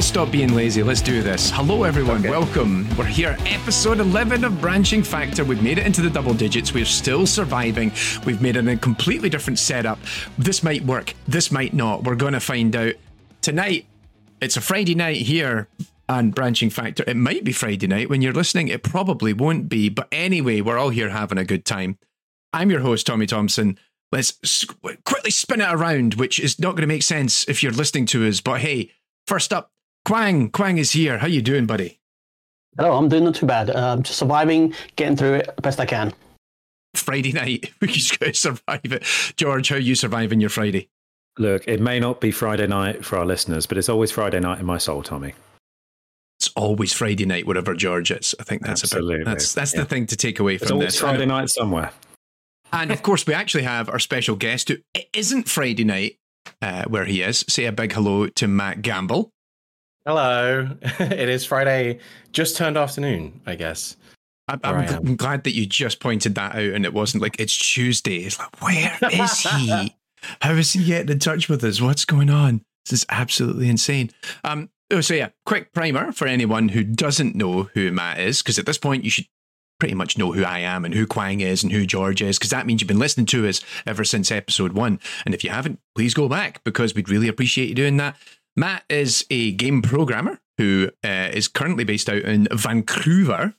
Let's stop being lazy. Let's do this. Hello, everyone. Okay. Welcome. We're here, episode 11 of Branching Factor. We've made it into the double digits. We're still surviving. We've made it in a completely different setup. This might work. This might not. We're going to find out. Tonight, it's a Friday night here on Branching Factor. It might be Friday night when you're listening. It probably won't be. But anyway, we're all here having a good time. I'm your host, Tommy Thompson. Let's quickly spin it around, which is not going to make sense if you're listening to us. But hey, first up, Quang. Quang is here. How you doing, buddy? Hello, I'm doing not too bad. Uh, I'm just surviving, getting through it best I can. Friday night. We just got to survive it. George, how you surviving your Friday? Look, it may not be Friday night for our listeners, but it's always Friday night in my soul, Tommy. It's always Friday night wherever George is. I think that's Absolutely. a bit, that's that's Yeah. the thing to take away It's from always this. Friday night somewhere. And of course, we actually have our special guest who it isn't Friday night uh, where he is. Say a big hello to Matt Gambell. Hello. it is Friday, just turned afternoon, I guess. I'm, I'm I gl- I'm glad that you just pointed that out and it wasn't like it's Tuesday. It's like, where is he? How is he getting in touch with us? What's going on? This is absolutely insane. Um, oh, so yeah, quick primer for anyone who doesn't know who Matt is, because at this point you should pretty much know who I am and who Quang is and who George is, because that means you've been listening to us ever since episode one. And if you haven't, please go back because we'd really appreciate you doing that. Matt is a game programmer who uh, is currently based out in Vancouver.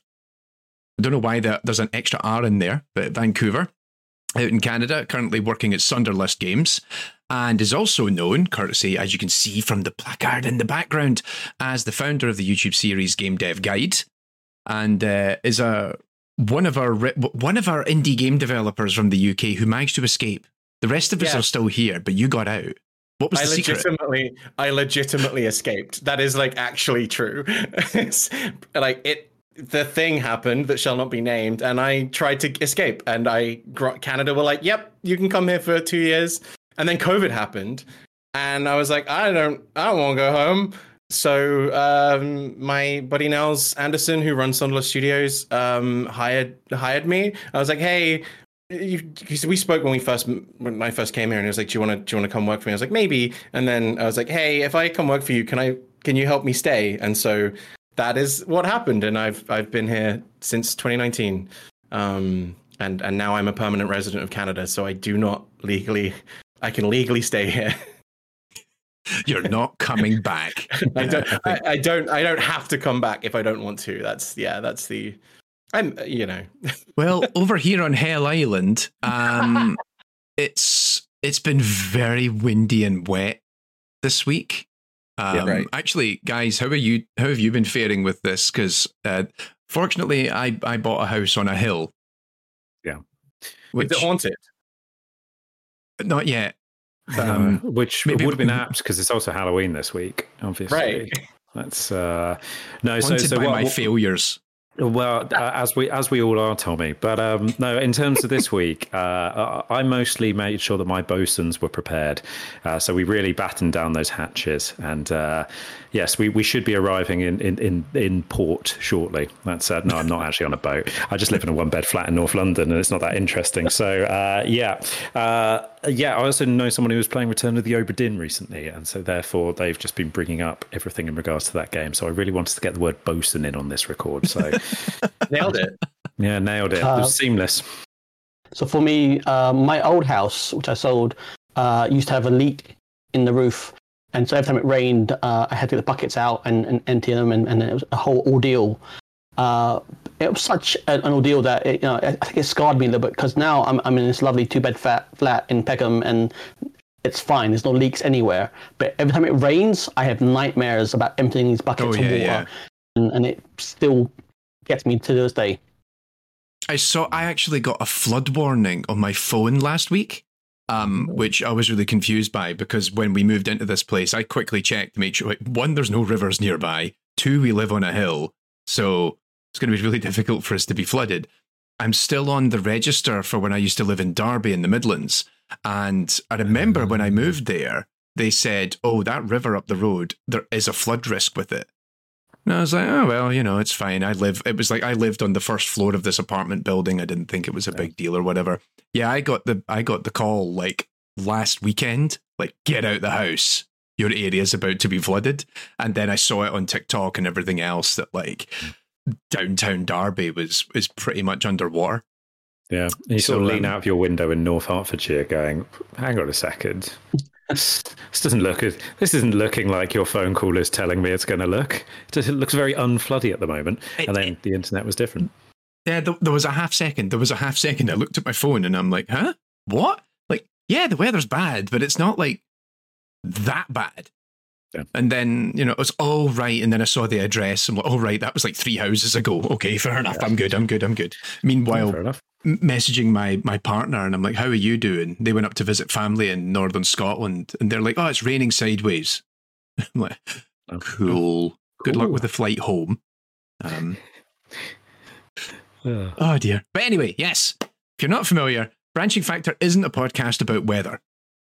I don't know why there's an extra R in there, but Vancouver, out in Canada, currently working at Sunderlist Games, and is also known, courtesy, as you can see from the placard in the background, as the founder of the YouTube series Game Dev Guide, and uh, is a one of our one of our indie game developers from the UK who managed to escape. The rest of us Yeah. are still here, but you got out. What was I the secret? legitimately, I legitimately escaped. That is like actually true. like it, the thing happened that shall not be named, and I tried to escape, and I Canada were like, "Yep, you can come here for two years," and then COVID happened, and I was like, "I don't, I don't want to go home." So um, my buddy Nels Anderson, who runs Sunderland Studios, um, hired hired me. I was like, "Hey, because we spoke when we first when I first came here, and he was like, "Do you want to do you want to come work for me?" I was like, "Maybe." And then I was like, "Hey, if I come work for you, can I can you help me stay?" And so that is what happened, and I've I've been here since 2019, um, and and now I'm a permanent resident of Canada, so I do not legally I can legally stay here. You're not coming back. I don't I, I don't I don't have to come back if I don't want to. That's yeah, that's the I'm you know Well, over here on Hell Island, um, it's it's been very windy and wet this week. Um, Yeah, right. Actually, guys, how are you? How have you been faring with this? Because uh, fortunately, I I bought a house on a hill. Yeah. which is it haunted? not yet. Um, Um, which maybe- would have been apt because it's also Halloween this week, obviously. Right. That's uh, no. So, haunted so by what, my what- failures. Well, uh, as we as we all are, Tommy. But um, no, in terms of this week, uh, I mostly made sure that my bosuns were prepared. Uh, so we really battened down those hatches, and uh, yes, we, we should be arriving in, in, in, in port shortly. That's uh, no, I'm not actually on a boat. I just live in a one bed flat in North London, and it's not that interesting. So uh, yeah, uh, yeah. I also know someone who was playing Return of the Obra Dinn recently, and so therefore they've just been bringing up everything in regards to that game. So I really wanted to get the word bosun in on this record. So. Nailed it. Yeah, nailed it. it Uh, was seamless. So for me, uh, my old house, which I sold, uh, used to have a leak in the roof, and so every time it rained, uh, I had to get the buckets out and, and empty them, and, and it was a whole ordeal. Uh, it was such an, an ordeal that it, you know, I I think it scarred me a little bit because now I'm, I'm in this lovely two bed flat, flat in Peckham, and it's fine. There's no leaks anywhere. But every time it rains, I have nightmares about emptying these buckets Oh, of yeah, water, yeah. And, and it still gets me to this day. I saw. I actually got a flood warning on my phone last week, um, which I was really confused by because when we moved into this place, I quickly checked to make sure. Like, one, there's no rivers nearby. Two, we live on a hill, so it's going to be really difficult for us to be flooded. I'm still on the register for when I used to live in Derby in the Midlands, and I remember when I moved there, they said, "Oh, that river up the road, there is a flood risk with it." And I was like, oh well, you know, it's fine. I live. It was like I lived on the first floor of this apartment building. I didn't think it was a big deal or whatever. Yeah, I got the I got the call like last weekend. Like, get out the house. your area's about to be flooded. And then I saw it on TikTok and everything else that like downtown Derby was is pretty much underwater. Yeah, you So, sort of lean um, out of your window in North Hertfordshire, going, "Hang on a second, this, this doesn't look this isn't looking like your phone call is telling me it's going to look. It, looks very unfloody at the moment." It- and then the internet was different. Yeah, th- there was a half second. There was a half second. I looked at my phone and I'm like, huh? What? Like, yeah, the weather's bad, but it's not like that bad. Yeah. And then, you know, it was all right. And then I saw the address. I'm like, oh, right, that was like three houses ago. Okay, fair enough. I'm good. I'm good. I'm good. Meanwhile, Fair enough. m- messaging my my partner and I'm like, how are you doing? They went up to visit family in northern Scotland and they're like, oh, it's raining sideways. I'm like, Oh, cool. Good luck with the flight home. Um. Oh dear. But anyway, yes. If you're not familiar, Branching Factor isn't a podcast about weather.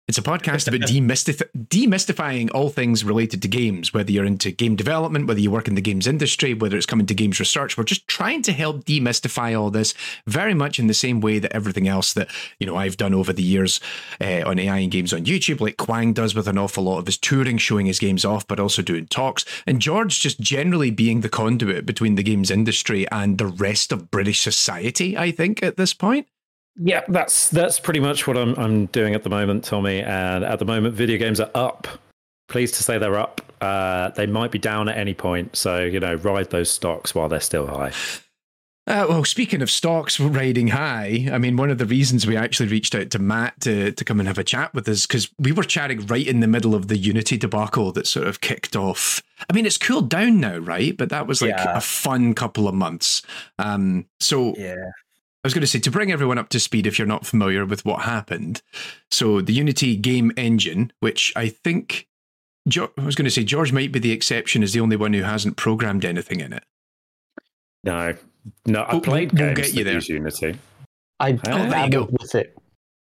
It's a podcast about demystif- demystifying all things related to games, whether you're into game development, whether you work in the games industry, whether it's coming to games research. We're just trying to help demystify all this very much in the same way that everything else that, you know, I've done over the years uh, on AI and games on YouTube, like Quang does with an awful lot of his touring, showing his games off, but also doing talks. And George just generally being the conduit between the games industry and the rest of British society, I think, at this point. Yeah, that's that's pretty much what I'm I'm doing at the moment, Tommy. And at the moment, video games are up. Pleased to say they're up. Uh, they might be down at any point, so you know, ride those stocks while they're still high. Uh, well, speaking of stocks riding high, I mean, one of the reasons we actually reached out to Matt to, to come and have a chat with us because we were chatting right in the middle of the Unity debacle that sort of kicked off. I mean, it's cooled down now, right? But that was like Yeah. a fun couple of months. Um, so Yeah. I was going to say to bring everyone up to speed if you're not familiar with what happened. So the Unity game engine, which I think jo- I was going to say George might be the exception, is the only one who hasn't programmed anything in it. No, no, I oh, played we'll games get you that use Unity. I Oh, dabbled with it.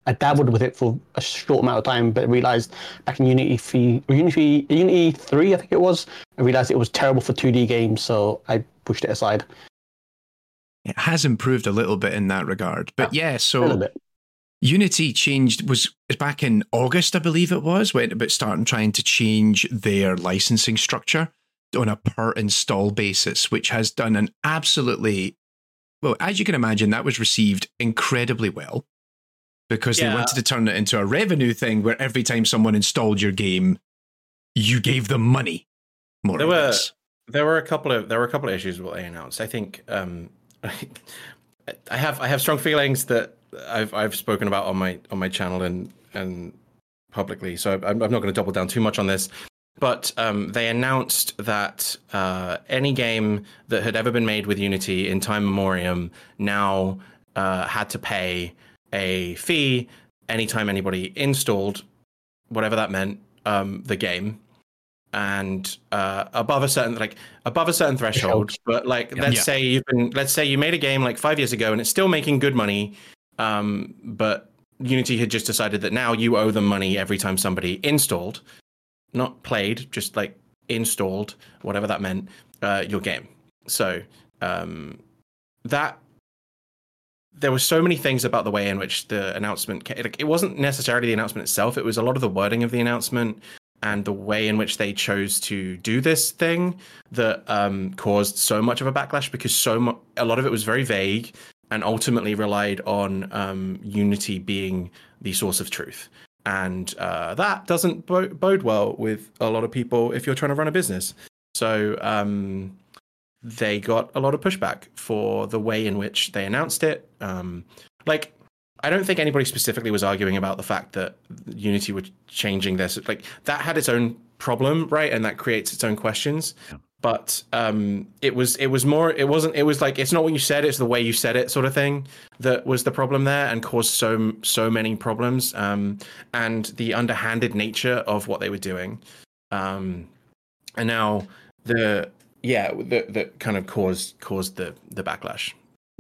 I dabbled with it for a short amount of time, but realized back in Unity, three, Unity, Unity three, I think it was. I realized it was terrible for 2D games, so I pushed it aside It has improved a little bit in that regard. But yeah, so. Unity changed was back in August, I believe it was, went about starting trying to change their licensing structure on a per install basis, which has done an absolutely well, as you can imagine, that was received incredibly well because they wanted to turn it into a revenue thing where every time someone installed your game, you gave them money. More There were- less. There were a couple of there were a couple of issues with what they announced. I think um, I have I have strong feelings that I've I've spoken about on my on my channel and and publicly. So I'm, I'm not going to double down too much on this. But um, they announced that uh, any game that had ever been made with Unity in time memoriam now uh, had to pay a fee anytime anybody installed, whatever that meant, um, the game and uh, above a certain like above a certain threshold. Threshold. But like, let's Yeah. say you've been, let's say you made a game like five years ago and it's still making good money, um, but Unity had just decided that now you owe them money every time somebody installed, not played, just like installed, whatever that meant, uh, your game. So um, that there were so many things about the way in which the announcement ca- like, it wasn't necessarily the announcement itself it was a lot of the wording of the announcement and the way in which they chose to do this thing that um, caused so much of a backlash because so mu- a lot of it was very vague and ultimately relied on um, unity being the source of truth and uh, that doesn't bo- bode well with a lot of people if you're trying to run a business so um, they got a lot of pushback for the way in which they announced it. Um, like, I don't think anybody specifically was arguing about the fact that Unity were changing this. Like, that had its own problem, right? And that creates its own questions. But um, it was it was more it wasn't it was like it's not what you said it's the way you said it sort of thing that was the problem there and caused so so many problems um, and the underhanded nature of what they were doing um, and now the yeah that that kind of caused caused the the backlash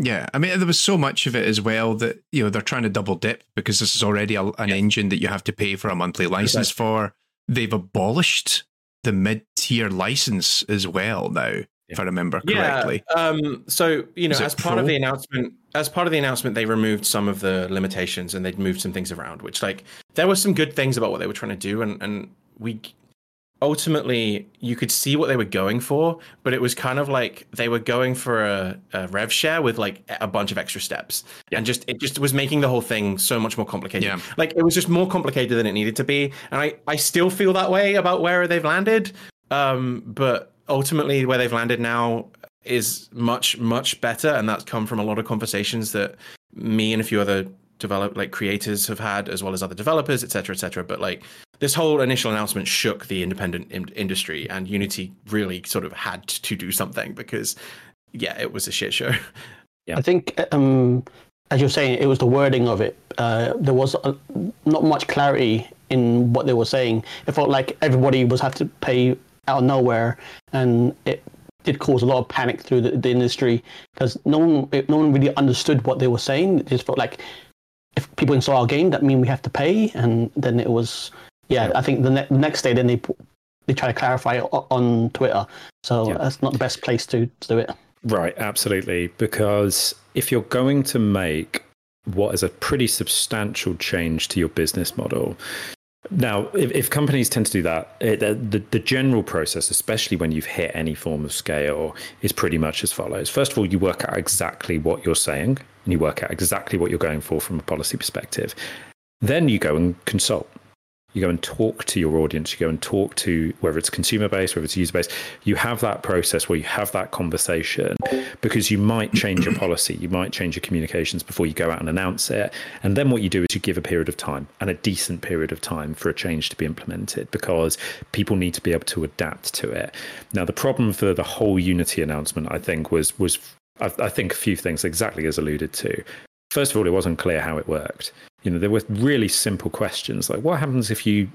Yeah, I mean, there was so much of it as well that you know they're trying to double dip because this is already a, an engine that you have to pay for a monthly license for. They've abolished the mid-tier license as well now, if I remember correctly. yeah um so you know as part of the announcement as part of the announcement they removed some of the limitations and they'd moved some things around which like there were some good things about what they were trying to do and and we ultimately you could see what they were going for, but it was kind of like they were going for a, a rev share with like a bunch of extra steps, Yeah. and just it just was making the whole thing so much more complicated. Yeah. Like it was just more complicated than it needed to be, and I I still feel that way about where they've landed. Um, but ultimately, where they've landed now is much much better, and that's come from a lot of conversations that me and a few other develop like creators have had as well as other developers etc cetera, etc cetera. but like this whole initial announcement shook the independent in- industry and unity really sort of had to do something because yeah it was a shit show Yeah. I think, um, as you're saying, it was the wording of it. Uh, there was uh not much clarity in what they were saying. It felt like everybody was had to pay out of nowhere, and it did cause a lot of panic through the, the industry because no one, no one really understood what they were saying. It just felt like if people install our game, that mean we have to pay, and then it was, yeah. Yeah. I think the, ne- the next day, then they they try to clarify it on Twitter. So Yeah. that's not the best place to, to do it. Right, absolutely. Because if you're going to make what is a pretty substantial change to your business model, now, if, if companies tend to do that, it, the, the, the general process, especially when you've hit any form of scale, is pretty much as follows. First of all, you work out exactly what you're saying and you work out exactly what you're going for from a policy perspective. Then you go and consult. You go and talk to your audience. You go and talk to whether it's consumer based, whether it's user based. You have that process where you have that conversation because you might change your policy, you might change your communications before you go out and announce it. And then what you do is you give a period of time and a decent period of time for a change to be implemented because people need to be able to adapt to it. Now, the problem for the whole Unity announcement, I think, was was I, I think a few things exactly as alluded to. First of all, it wasn't clear how it worked. You know, there were really simple questions like, what happens if you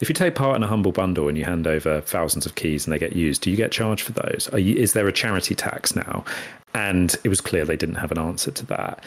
if you take part in a humble bundle and you hand over thousands of keys and they get used? Do you get charged for those? You, is there a charity tax now? And it was clear they didn't have an answer to that.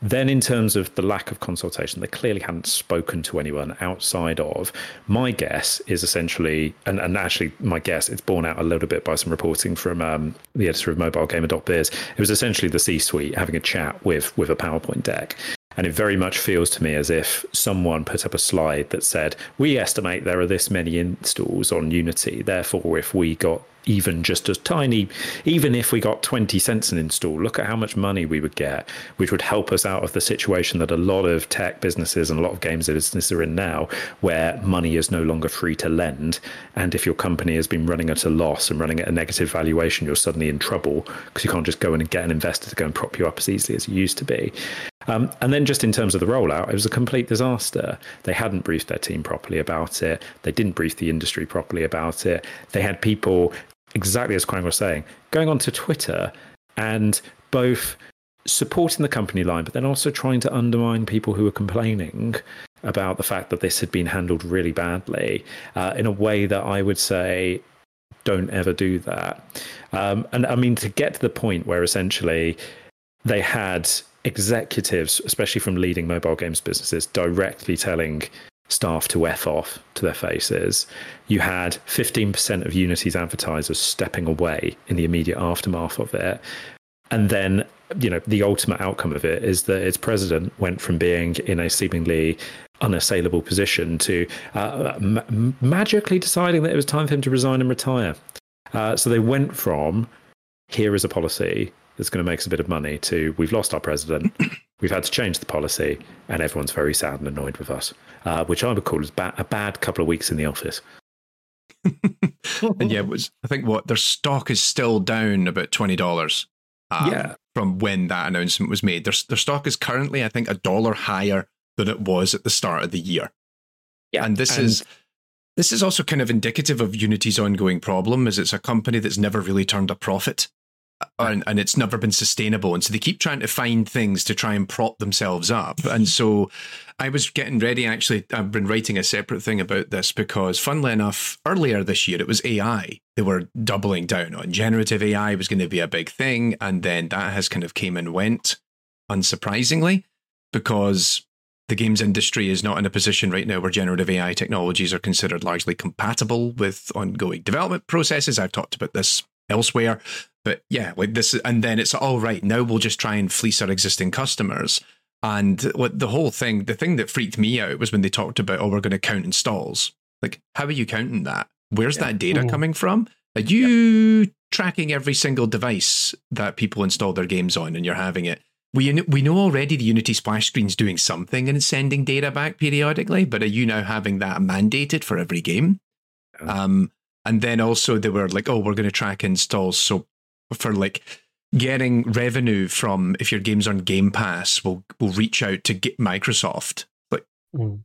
Then, in terms of the lack of consultation, they clearly hadn't spoken to anyone outside of. My guess is essentially, and, and actually, my guess, it's borne out a little bit by some reporting from um, the editor of Mobile Gamer Biz. It was essentially the C suite having a chat with, with a PowerPoint deck. And it very much feels to me as if someone put up a slide that said, We estimate there are this many installs on Unity. Therefore, if we got even just a tiny, even if we got 20 cents an install, look at how much money we would get, which would help us out of the situation that a lot of tech businesses and a lot of games businesses are in now, where money is no longer free to lend. And if your company has been running at a loss and running at a negative valuation, you're suddenly in trouble because you can't just go in and get an investor to go and prop you up as easily as you used to be. Um, and then just in terms of the rollout, it was a complete disaster. They hadn't briefed their team properly about it. They didn't brief the industry properly about it. They had people, exactly as Quang was saying, going onto Twitter and both supporting the company line, but then also trying to undermine people who were complaining about the fact that this had been handled really badly uh, in a way that I would say don't ever do that. Um, and I mean, to get to the point where essentially they had executives, especially from leading mobile games businesses, directly telling staff to F off to their faces. You had 15% of Unity's advertisers stepping away in the immediate aftermath of it. And then, you know, the ultimate outcome of it is that its president went from being in a seemingly unassailable position to uh, ma- magically deciding that it was time for him to resign and retire. Uh, so they went from here is a policy that's going to make us a bit of money to we've lost our president, we've had to change the policy, and everyone's very sad and annoyed with us, uh, which I would call as ba- a bad couple of weeks in the office. and yeah, it was I think what their stock is still down about twenty dollars. Um, Yeah. from when that announcement was made, their their stock is currently I think a dollar higher than it was at the start of the year. Yeah, and this and- is this is also kind of indicative of Unity's ongoing problem. Is it's a company that's never really turned a profit. Uh, And, and it's never been sustainable. And so they keep trying to find things to try and prop themselves up. And so I was getting ready, actually, I've been writing a separate thing about this because, funnily enough, earlier this year, it was AI. They were doubling down on generative AI was going to be a big thing. And then that has kind of came and went, unsurprisingly, because the games industry is not in a position right now where generative AI technologies are considered largely compatible with ongoing development processes. I've talked about this elsewhere. But yeah, like this, and then it's all right. Now we'll just try and fleece our existing customers. And what the whole thing, the thing that freaked me out was when they talked about, oh, we're going to count installs. Like, how are you counting that? Where's Yeah. that data Mhm. coming from? Are you tracking every single device that people install their games on and you're having it? We, we know already the Unity splash screen's doing something and sending data back periodically, but are you now having that mandated for every game? Um, and then also they were like, oh, we're going to track installs. So for like getting revenue from if your game's on Game Pass, we'll, we'll reach out to get Microsoft. Like, Mm.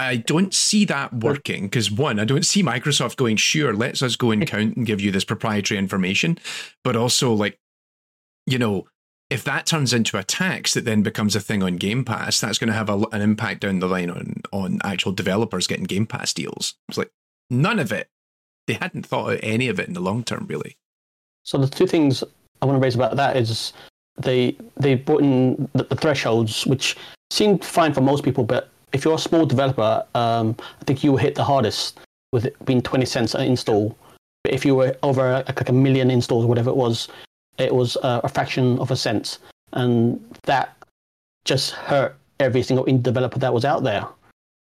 I don't see that working because one, I don't see Microsoft going, sure, let's us go and count and give you this proprietary information. But also, like, you know, if that turns into a tax that then becomes a thing on Game Pass, that's going to have a, an impact down the line on on actual developers getting Game Pass deals. It's like none of it. They hadn't thought of any of it in the long term, really. So the two things I want to raise about that is they they brought in the, the thresholds, which seemed fine for most people, but if you're a small developer, um, I think you will hit the hardest with it being 20 cents an install. But if you were over like, a million installs, or whatever it was, it was uh, a fraction of a cent, and that just hurt every single indie developer that was out there,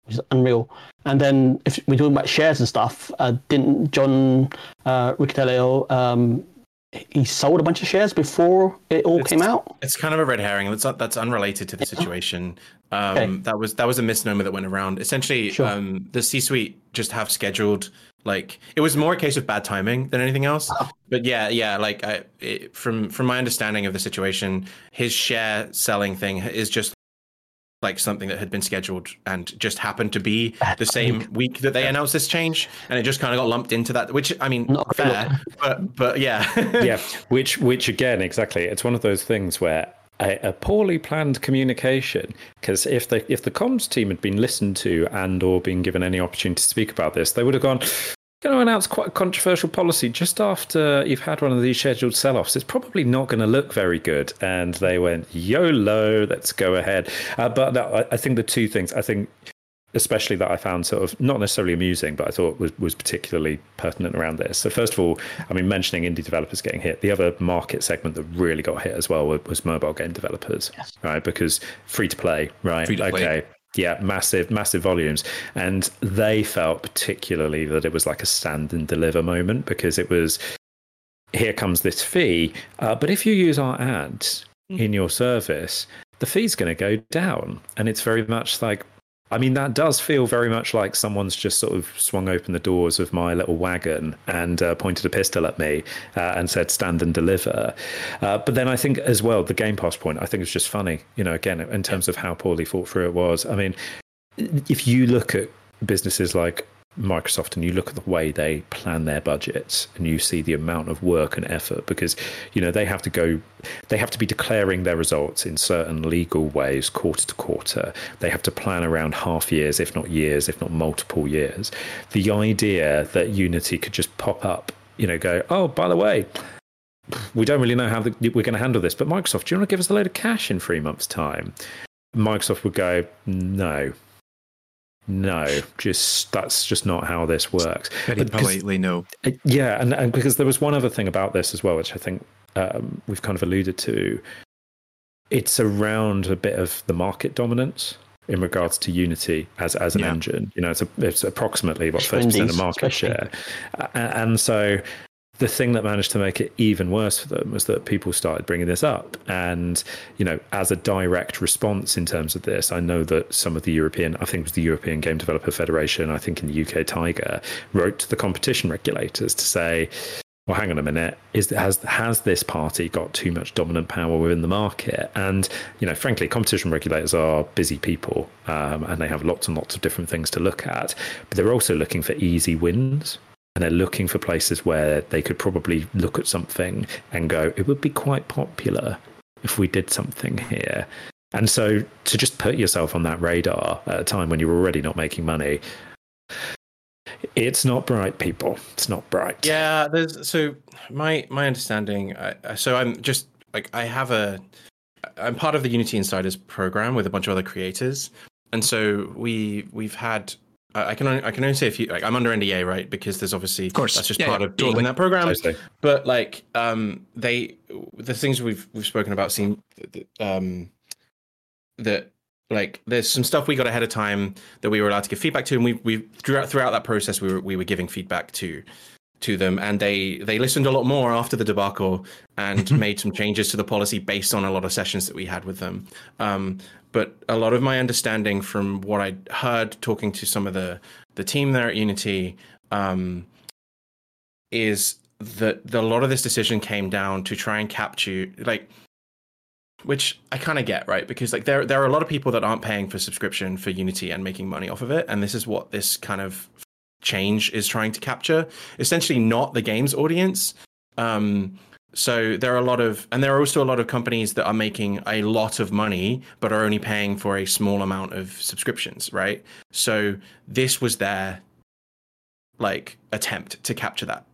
which is unreal. And then if we're talking about shares and stuff, uh, didn't John uh, Riccitiello um, he sold a bunch of shares before it all It's- came out? It's kind of a red herring. That's that's unrelated to the situation. Um, Okay. That was that was a misnomer that went around. Essentially, Sure. um, the C-suite just have scheduled like it was more a case of bad timing than anything else. But yeah, yeah, like I, it, from from my understanding of the situation, his share selling thing is just like something that had been scheduled and just happened to be the same week that they announced this change, and it just kind of got lumped into that. Which I mean, Not fair, but but yeah, yeah, which which again, exactly, it's one of those things where a, a poorly planned communication. Because if the if the comms team had been listened to and or been given any opportunity to speak about this, they would have gone. Going to announce quite a controversial policy just after you've had one of these scheduled sell-offs. It's probably not going to look very good. And they went YOLO, let's go ahead. Uh, but no, I, think the two things. I think especially that I found sort of not necessarily amusing, but I thought was, was particularly pertinent around this. So first of all, I mean, mentioning indie developers getting hit, the other market segment that really got hit as well was, was mobile game developers, Yes. right? Because free to play, right? Free to play. okay. Yeah, massive, massive volumes. And they felt particularly that it was like a stand and deliver moment because it was here comes this fee. Uh, but if you use our ads in your service, the fee's going to go down. And it's very much like, I mean, that does feel very much like someone's just sort of swung open the doors of my little wagon and uh, pointed a pistol at me uh, and said, stand and deliver. Uh, but then I think as well, the Game Pass point, I think it's just funny, you know, again, in terms of how poorly thought through it was. I mean, if you look at businesses like Microsoft and you look at the way they plan their budgets and you see the amount of work and effort because you know they have to go they have to be declaring their results in certain legal ways quarter to quarter. They have to plan around half years if not years if not multiple years. The idea that unity could just pop up you know go oh by the way we don't really know how the, we're going to handle this but Microsoft do you want to give us a load of cash in 3 months time? Microsoft would go no no, just that's just not how this works. Very But 'cause- politely, no. uh, Yeah, and, and because there was one other thing about this as well, which I think um, we've kind of alluded to. It's around a bit of the market dominance in regards to Unity as as an Yeah. engine. You know, it's a, it's approximately what Especially thirty percent of market especially. share, A- and so the thing that managed to make it even worse for them was that people started bringing this up. And you know as a direct response in terms of this i know that some of the european i think it was the european game developer federation i think in the uk TIGA wrote to the competition regulators to say well hang on a minute. Is has has this party got too much dominant power within the market? And you know frankly competition regulators are busy people um, and they have lots and lots of different things to look at. But they're also looking for easy wins and they're looking for places where they could probably look at something and go, it would be quite popular if we did something here. And so to just put yourself on that radar at a time when you're already not making money, it's not bright, people. It's not bright. Yeah, there's so my my understanding. So I'm just like I have a I'm part of the Unity Insiders program with a bunch of other creators, and so we we've had. I I can only, I can only say a few. Like I'm under NDA, right? Because there's obviously of course. that's just Yeah, part yeah, of being totally. in that program. Totally. But like um they the things we've we've spoken about seem um that like there's some stuff we got ahead of time that we were allowed to give feedback to, and we we throughout throughout that process we were we were giving feedback to to them, and they they listened a lot more after the debacle and made some changes to the policy based on a lot of sessions that we had with them. Um, but a lot of my understanding from what I heard talking to some of the the team there at Unity um, is that the, a lot of this decision came down to try and capture like which I kind of get, right? Because like there there are a lot of people that aren't paying for subscription for Unity and making money off of it, and this is what this kind of change is trying to capture. Essentially, not the games audience. Um, so there are a lot of, and there are also a lot of companies that are making a lot of money, but are only paying for a small amount of subscriptions, right? So this was their like attempt to capture that.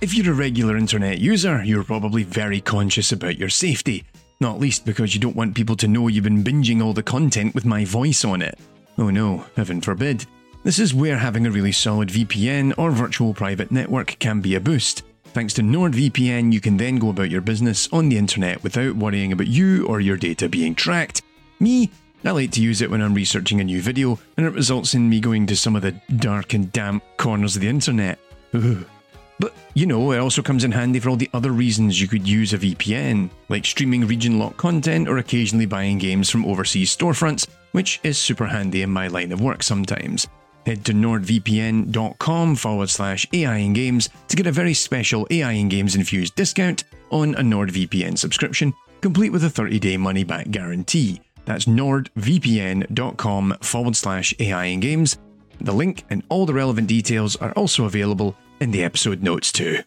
If you're a regular internet user, you're probably very conscious about your safety. Not least because you don't want people to know you've been binging all the content with my voice on it. Oh no, heaven forbid. This is where having a really solid VPN or virtual private network can be a boost. Thanks to NordVPN, you can then go about your business on the internet without worrying about you or your data being tracked. Me, I like to use it when I'm researching a new video, and it results in me going to some of the dark and damp corners of the internet. But, you know, it also comes in handy for all the other reasons you could use a VPN, like streaming region locked content or occasionally buying games from overseas storefronts, which is super handy in my line of work sometimes. Head to nordvpn.com forward slash AI and Games to get a very special AI and Games infused discount on a NordVPN subscription, complete with a 30 day money back guarantee. That's nordvpn.com forward slash AI and Games. The link and all the relevant details are also available in the episode notes too.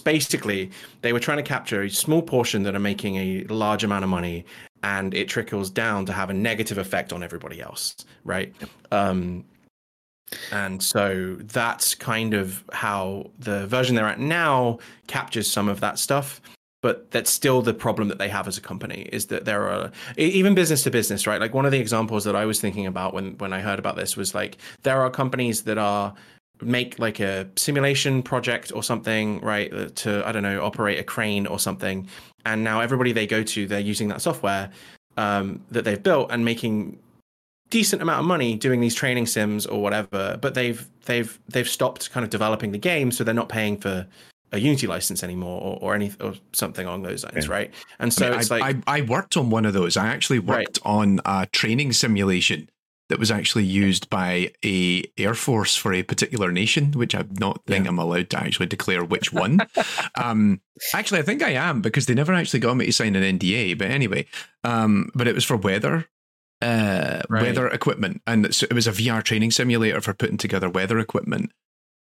Basically they were trying to capture a small portion that are making a large amount of money and it trickles down to have a negative effect on everybody else right? Um, and so that's kind of how the version they're at now captures some of that stuff but that's still the problem that they have as a company is that there are even business to business right? Like one of the examples that i was thinking about when when i heard about this was like there are companies that are make like a simulation project or something right uh, to i don't know operate a crane or something and now everybody they go to they're using that software um, that they've built and making decent amount of money doing these training sims or whatever but they've they've they've stopped kind of developing the game so they're not paying for a Unity license anymore or, or any or something along those lines, yeah. right? And so I mean, it's I, like I, I, worked on one of those. I actually worked right. on a training simulation that was actually used by a air force for a particular nation, which I'm not think yeah. I'm allowed to actually declare which one. um, actually, I think I am because they never actually got me to sign an NDA. But anyway, um, but it was for weather uh, right. weather equipment, and so it was a VR training simulator for putting together weather equipment.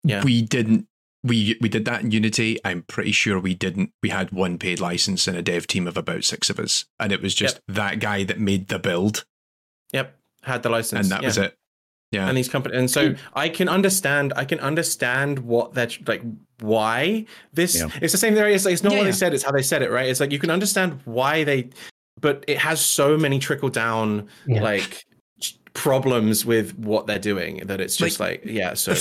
Yeah. We didn't we we did that in Unity. I'm pretty sure we didn't. We had one paid license and a dev team of about six of us, and it was just yep. that guy that made the build. Yep, had the license, and that yeah. was it. Yeah, and these companies, and so I can understand. I can understand what that like why this. Yeah. It's the same there. It's, like, it's not yeah. what they said. It's how they said it. Right. It's like you can understand why they, but it has so many trickle down like problems with what they're doing that it's just like, like yeah. So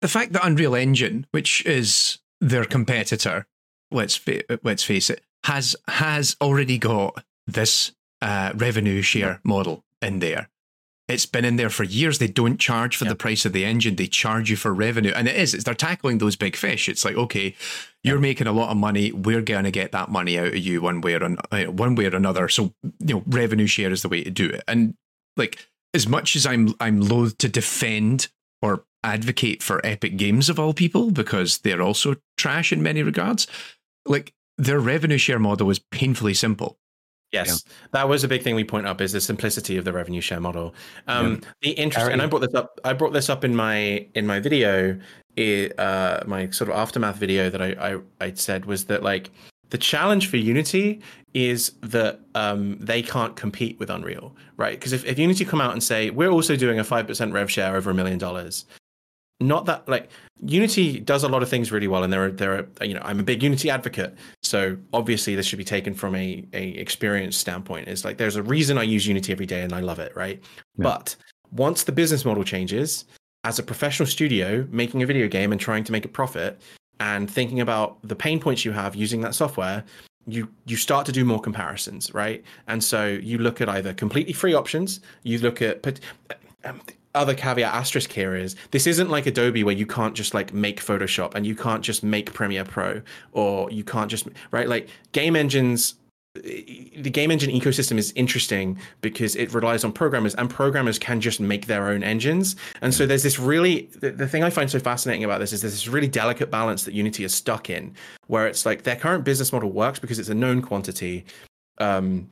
the fact that Unreal Engine, which is their competitor, let's fa- let's face it, has has already got this uh, revenue share model in there. It's been in there for years. They don't charge for yep. the price of the engine; they charge you for revenue, and it is. It's they're tackling those big fish. It's like, okay, you're yep. making a lot of money. We're going to get that money out of you one way or an, uh, one way or another. So, you know, revenue share is the way to do it. And like, as much as I'm I'm loath to defend or advocate for Epic Games of all people because they're also trash in many regards. Like their revenue share model is painfully simple. Yes, yeah. that was a big thing we point up is the simplicity of the revenue share model. Um, yeah. The interest, and I brought this up. I brought this up in my in my video, uh, my sort of aftermath video that I, I I said was that like the challenge for Unity is that um, they can't compete with Unreal, right? Because if, if Unity come out and say we're also doing a five percent rev share over a million dollars, not that like Unity does a lot of things really well, and there are there are you know I'm a big Unity advocate, so obviously this should be taken from a a experience standpoint. It's like there's a reason I use Unity every day and I love it, right? Yeah. But once the business model changes as a professional studio making a video game and trying to make a profit and thinking about the pain points you have using that software you you start to do more comparisons right and so you look at either completely free options you look at um, other caveat asterisk here is this isn't like Adobe where you can't just like make Photoshop and you can't just make Premiere Pro or you can't just right? Like game engines the game engine ecosystem is interesting because it relies on programmers and programmers can just make their own engines. And so there's this really the, the, thing i find so fascinating about this is there's this really delicate balance that unity is stuck in where it's like their current business model works because it's a known quantity um,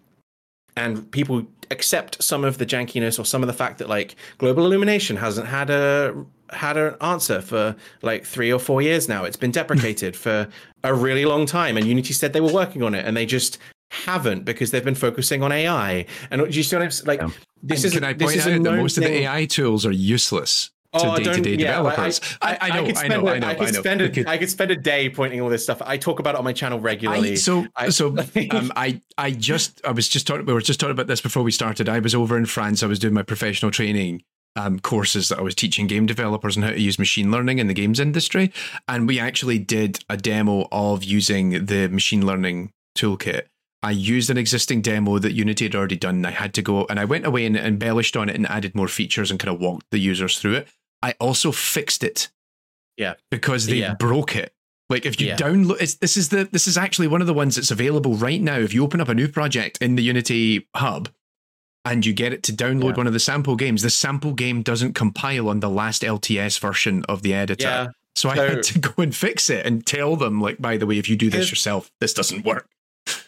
and people accept some of the jankiness or some of the fact that like global illumination hasn't had a had an answer for like three or four years now it's been deprecated for a really long time and unity said they were working on it and they just haven't because they've been focusing on AI. And do you see what I'm like? Yeah. This and is can I point out that most thing. of the AI tools are useless to oh, day-to-day yeah, developers. I, I, I, know, I, know, I know, I could spend a, I could spend a day pointing all this stuff. I talk about it on my channel regularly. so, so um, I, I just, I was just talking. We were just talking about this before we started. I was over in France. I was doing my professional training um, courses that I was teaching game developers on how to use machine learning in the games industry, and we actually did a demo of using the machine learning toolkit I used an existing demo that Unity had already done. I had to go and I went away and embellished on it and added more features and kind of walked the users through it. I also fixed it. Yeah. Because they yeah. broke it. Like if you yeah. download this is the this is actually one of the ones that's available right now. If you open up a new project in the Unity hub and you get it to download yeah. one of the sample games, the sample game doesn't compile on the last LTS version of the editor. Yeah. So, so I had to go and fix it and tell them, like, by the way, if you do this yourself, this doesn't work.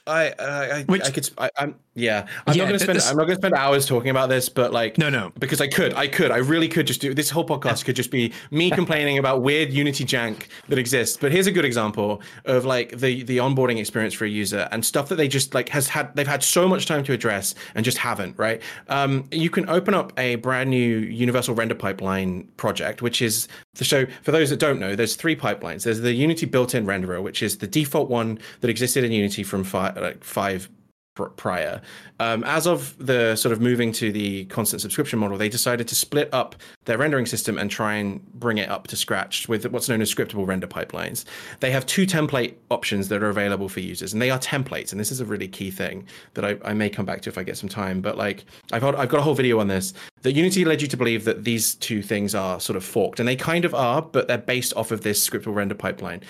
I, I, Which, I could, I, am yeah. I'm yeah, not going to spend, this, I'm not going to spend hours talking about this, but like, no, no, because I could, I could, I really could just do this whole podcast could just be me complaining about weird Unity jank that exists. But here's a good example of like the the onboarding experience for a user and stuff that they just like has had, they've had so much time to address and just haven't. Right? Um, you can open up a brand new universal render pipeline project, which is so for those that don't know, there's three pipelines. There's the Unity built-in renderer, which is the default one that existed in Unity from five, like five prior. Um, as of the sort of moving to the constant subscription model, they decided to split up their rendering system and try and bring it up to scratch with what's known as scriptable render pipelines. They have two template options that are available for users, and they are templates. And this is a really key thing that I, I may come back to if I get some time. But like I've I've got a whole video on this. That Unity led you to believe that these two things are sort of forked, and they kind of are, but they're based off of this scriptable render pipeline.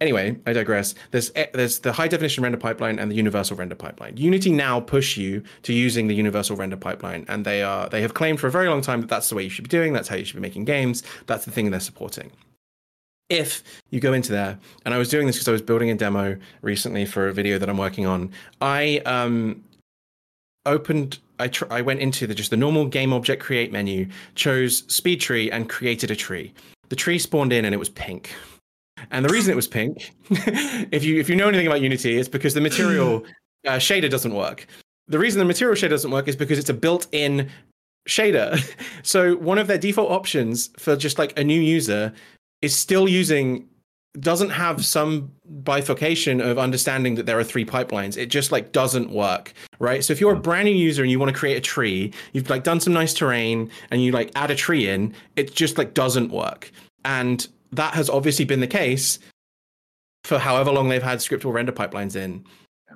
Anyway, I digress. There's eh, there's the high definition render pipeline and the universal render pipeline. Unity now push you to using the universal render pipeline, and they are they have claimed for a very long time that that's the way you should be doing. That's how you should be making games. That's the thing they're supporting. If you go into there, and I was doing this because I was building a demo recently for a video that I'm working on, I um opened I, tr- I went into the just the normal game object create menu, chose SpeedTree, and created a tree. The tree spawned in and it was pink. And the reason it was pink, if you if you know anything about Unity, it's because the material uh, shader doesn't work. The reason the material shader doesn't work is because it's a built-in shader. So one of their default options for just like a new user is still using doesn't have some bifurcation of understanding that there are three pipelines. It just like doesn't work, right? So if you're a brand new user and you want to create a tree, you've like done some nice terrain and you like add a tree in, it just like doesn't work. And that has obviously been the case for however long they've had scriptable render pipelines in.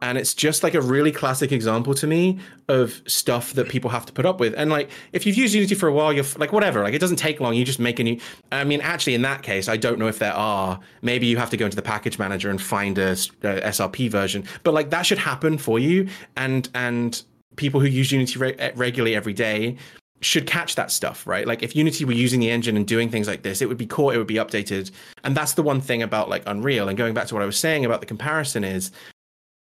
And it's just like a really classic example to me of stuff that people have to put up with. And like, if you've used Unity for a while, you're like, whatever, like it doesn't take long. You just make a new. I mean, actually, in that case, I don't know if there are. Maybe you have to go into the package manager and find a, a SRP version. But like, that should happen for you. And and people who use Unity re- eh, regularly every day should catch that stuff, right? Like if Unity were using the engine and doing things like this, it would be caught, it would be updated. And that's the one thing about like Unreal. And going back to what I was saying about the comparison is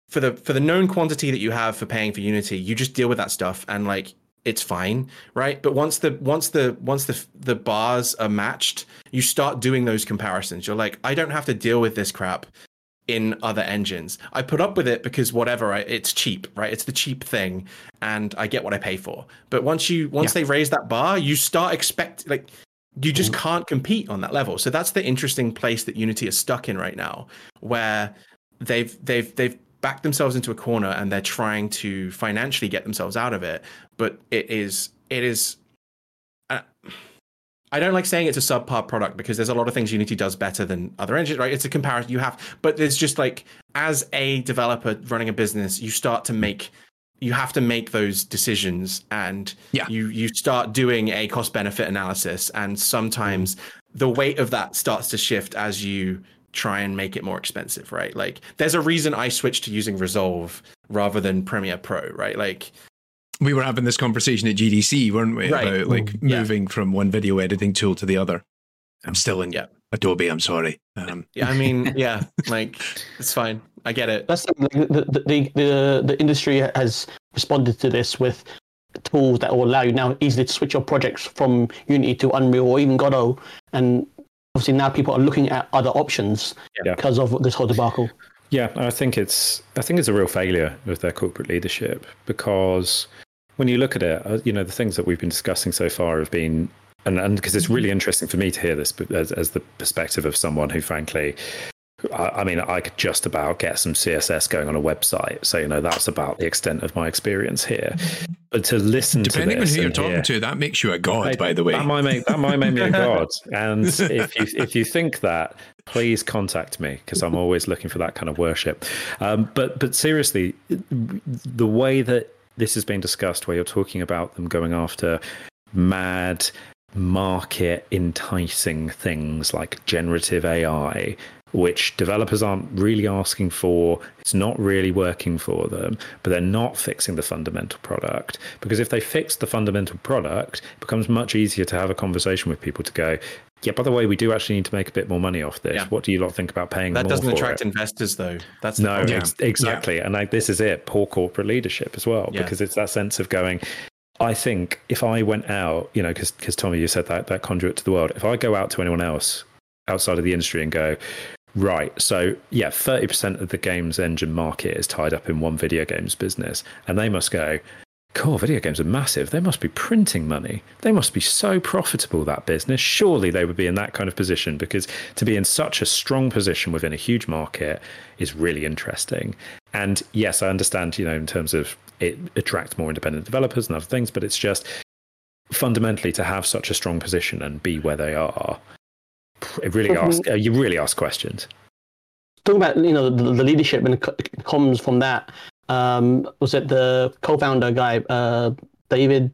for the for the known quantity that you have for paying for Unity, you just deal with that stuff and like it's fine, right? But once the once the once the the bars are matched, you start doing those comparisons. You're like, I don't have to deal with this crap in other engines. I put up with it because whatever, I, it's cheap, right? It's the cheap thing, and I get what I pay for. But once you once yeah. they raise that bar, you start expect like you just mm-hmm. can't compete on that level. So that's the interesting place that Unity is stuck in right now, where they've they've they've backed themselves into a corner and they're trying to financially get themselves out of it. But it is it is. Uh, I don't like saying it's a subpar product because there's a lot of things Unity does better than other engines, right? It's a comparison you have, but there's just like as a developer running a business, you start to make you have to make those decisions and Yeah. you you start doing a cost benefit analysis and sometimes the weight of that starts to shift as you try and make it more expensive, right? Like there's a reason I switched to using Resolve rather than Premiere Pro, right? Like We were having this conversation at GDC, weren't we? Right. About like Yeah. moving from one video editing tool to the other. I'm still in Yeah. Adobe. I'm sorry. Um, yeah, I mean, yeah, like it's fine. I get it. That's the, the, the, the, the industry has responded to this with tools that will allow you now easily to switch your projects from Unity to Unreal or even Godot. And obviously now people are looking at other options Yeah. because of this whole debacle. Yeah, I think it's I think it's a real failure of their corporate leadership because when you look at it, uh, you know the things that we've been discussing so far have been and and because it's really interesting for me to hear this as as the perspective of someone who frankly I, I mean I could just about get some CSS going on a website so you know that's about the extent of my experience here but to listen depending to on who you're talking hear- to, that makes you a god, Hey, by the way. that might make that might make me a god. And if you if you think that, please contact me because I'm always looking for that kind of worship. Um, but but seriously, the way that this has been discussed, where you're talking about them going after mad market enticing things like generative AI, which developers aren't really asking for. It's not really working for them, but they're not fixing the fundamental product. Because if they fix the fundamental product, it becomes much easier to have a conversation with people to go, yeah, by the way, we do actually need to make a bit more money off this. Yeah. What do you lot think about paying That more doesn't for attract it? investors though. That's No, problem. Ex- exactly. And like this is it, poor corporate leadership as well, Yeah. because it's that sense of going. I think if I went out, you know, because Tommy, you said that that conduit to the world. If I go out to anyone else outside of the industry and go, right, so yeah, thirty percent of the games engine market is tied up in one video games business, and they must go. Cool, video games are massive. They must be printing money. They must be so profitable, that business. Surely they would be in that kind of position because to be in such a strong position within a huge market is really interesting. And yes, I understand, you know, in terms of it attracts more independent developers and other things, but it's just fundamentally to have such a strong position and be where they are. It really Mhm. asks, uh, you really ask questions. talking about you know the, the leadership and it comes from that. Um, was it the co-founder guy, uh, David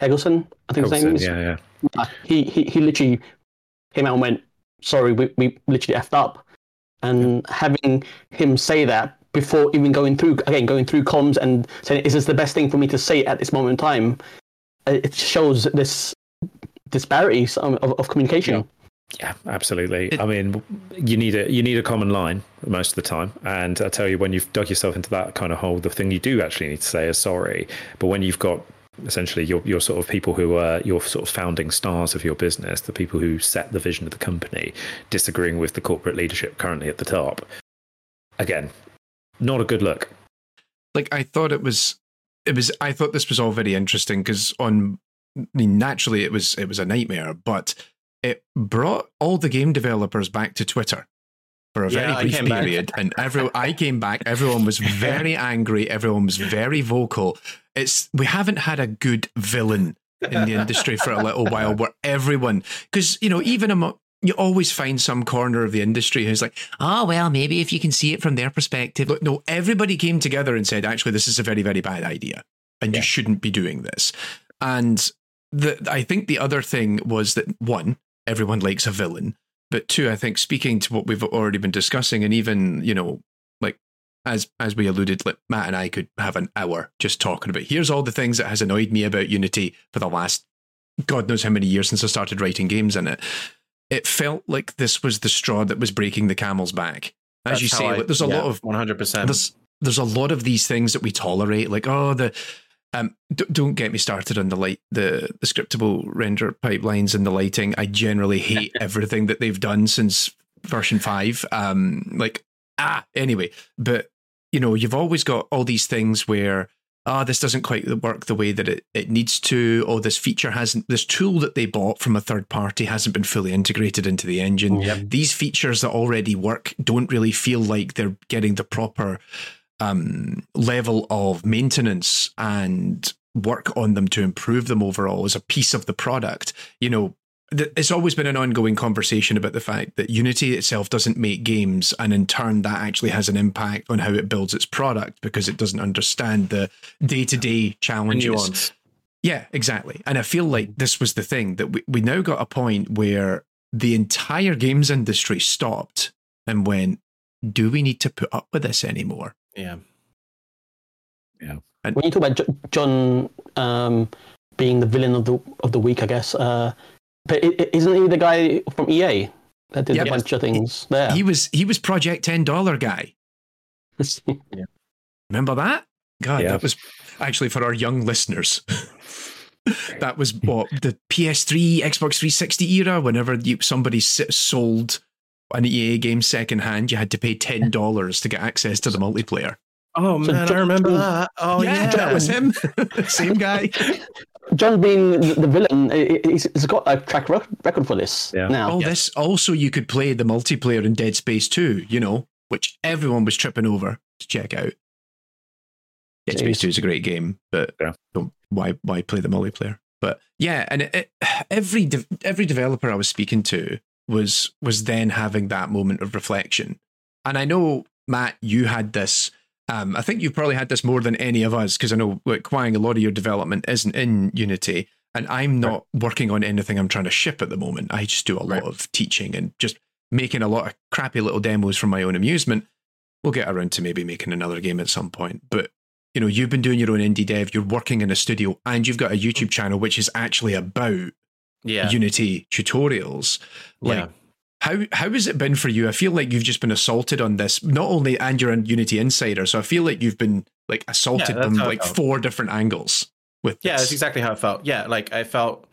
Helgason? I think his name is. yeah, yeah. Uh, he, he he literally came out and went, "Sorry, we we literally effed up," and having him say that before even going through again going through comms and saying, "Is this the best thing for me to say at this moment in time?" uh, It shows this disparities of, of, of communication. Yeah, absolutely. It- I mean, you need a you need a common line most of the time, and I tell you, when you've dug yourself into that kind of hole, the thing you do actually need to say is sorry. But when you've got essentially your your sort of people who are your sort of founding stars of your business, the people who set the vision of the company, disagreeing with the corporate leadership currently at the top, again, not a good look. like I thought it was it was I thought this was all very interesting because on I mean naturally it was it was a nightmare, but it brought all the game developers back to Twitter for a very Yeah, I brief came back. period. And every I came back, everyone was very angry, everyone was very vocal. It's we haven't had a good villain in the industry for a little while where everyone because you know, even among you always find some corner of the industry who's like, oh, well, maybe if you can see it from their perspective. But no, everybody came together and said, actually, this is a very, very bad idea. And Yeah. you shouldn't be doing this. And the, I think the other thing was that one, everyone likes a villain. But two, I think speaking to what we've already been discussing, and even, you know, like as as we alluded, like Matt and I could have an hour just talking about here's all the things that has annoyed me about Unity for the last God knows how many years since I started writing games in it it felt like this was the straw that was breaking the camel's back. As That's you say, I- like, there's a yeah, lot of 100%. there's there's a lot of these things that we tolerate, like oh the um d- don't get me started on the light the the scriptable render pipelines and the lighting. I generally hate everything that they've done since version five. Um, like ah anyway, but you know you've always got all these things where ah, this doesn't quite work the way that it, it needs to, or this feature hasn't, this tool that they bought from a third party hasn't been fully integrated into the engine. Yep. These features that already work don't really feel like they're getting the proper um, level of maintenance and work on them to improve them overall as a piece of the product. You know, th- it's always been an ongoing conversation about the fact that Unity itself doesn't make games, and in turn, that actually has an impact on how it builds its product because it doesn't understand the day to day challenges. Nuance. Yeah, exactly. And I feel like this was the thing that we, we now got a point where the entire games industry stopped and went, do we need to put up with this anymore? Yeah. Yeah. When you talk about John um, being the villain of the of the week, I guess. Uh, but i- i- isn't he the guy from EA that did Yep. a bunch of things there? He was he was Project Ten Dollar guy. yeah. Remember that? God, Yeah. that was actually for our young listeners. that was what the PS3, Xbox 360 era. Whenever you, somebody sold an EA game secondhand, you had to pay ten dollars to get access to the multiplayer. Oh So man, John- I remember that. Oh yeah, that was him. Same guy. John being the the villain, i- i- he's, he's got a track record for this Yeah. now. Oh, this also you could play the multiplayer in Dead Space 2, you know, which everyone was tripping over to check out. Dead Space 2 is a great game, but Yeah. don't, why why play the multiplayer? But yeah, and it, it, every de- every developer I was speaking to was was then having that moment of reflection. And I know Matt, you had this. Um, I think you've probably had this more than any of us because I know, like Quang, a lot of your development isn't in Unity, and I'm not working on anything I'm trying to ship at the moment. I just do a lot Right. of teaching and just making a lot of crappy little demos for my own amusement. We'll get around to maybe making another game at some point, but you know, you've been doing your own indie dev, you're working in a studio, and you've got a YouTube channel which is actually about yeah, Unity tutorials. Like, yeah. how how has it been for you? I feel like you've just been assaulted on this, not only and you're a Unity insider, so I feel like you've been like assaulted Yeah, from like four different angles with Yeah, this. that's exactly how I felt. Yeah, like I felt,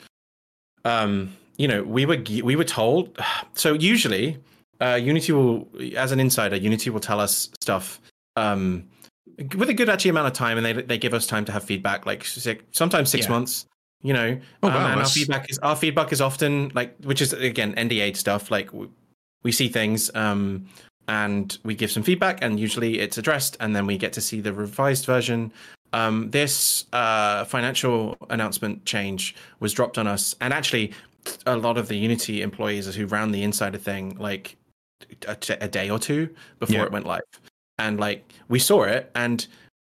um, you know, we were we were told. So usually, uh, Unity will, as an insider, Unity will tell us stuff um, with a good actually amount of time, and they they give us time to have feedback, like six, sometimes six Yeah. months. You know, Oh, um, and our feedback is our feedback is often like, which is again NDA stuff. Like we, we see things, um, and we give some feedback, and usually it's addressed, and then we get to see the revised version um, this uh, financial announcement change was dropped on us, and actually, a lot of the Unity employees who ran the insider thing like a, a day or two before Yeah. it went live, and like we saw it, and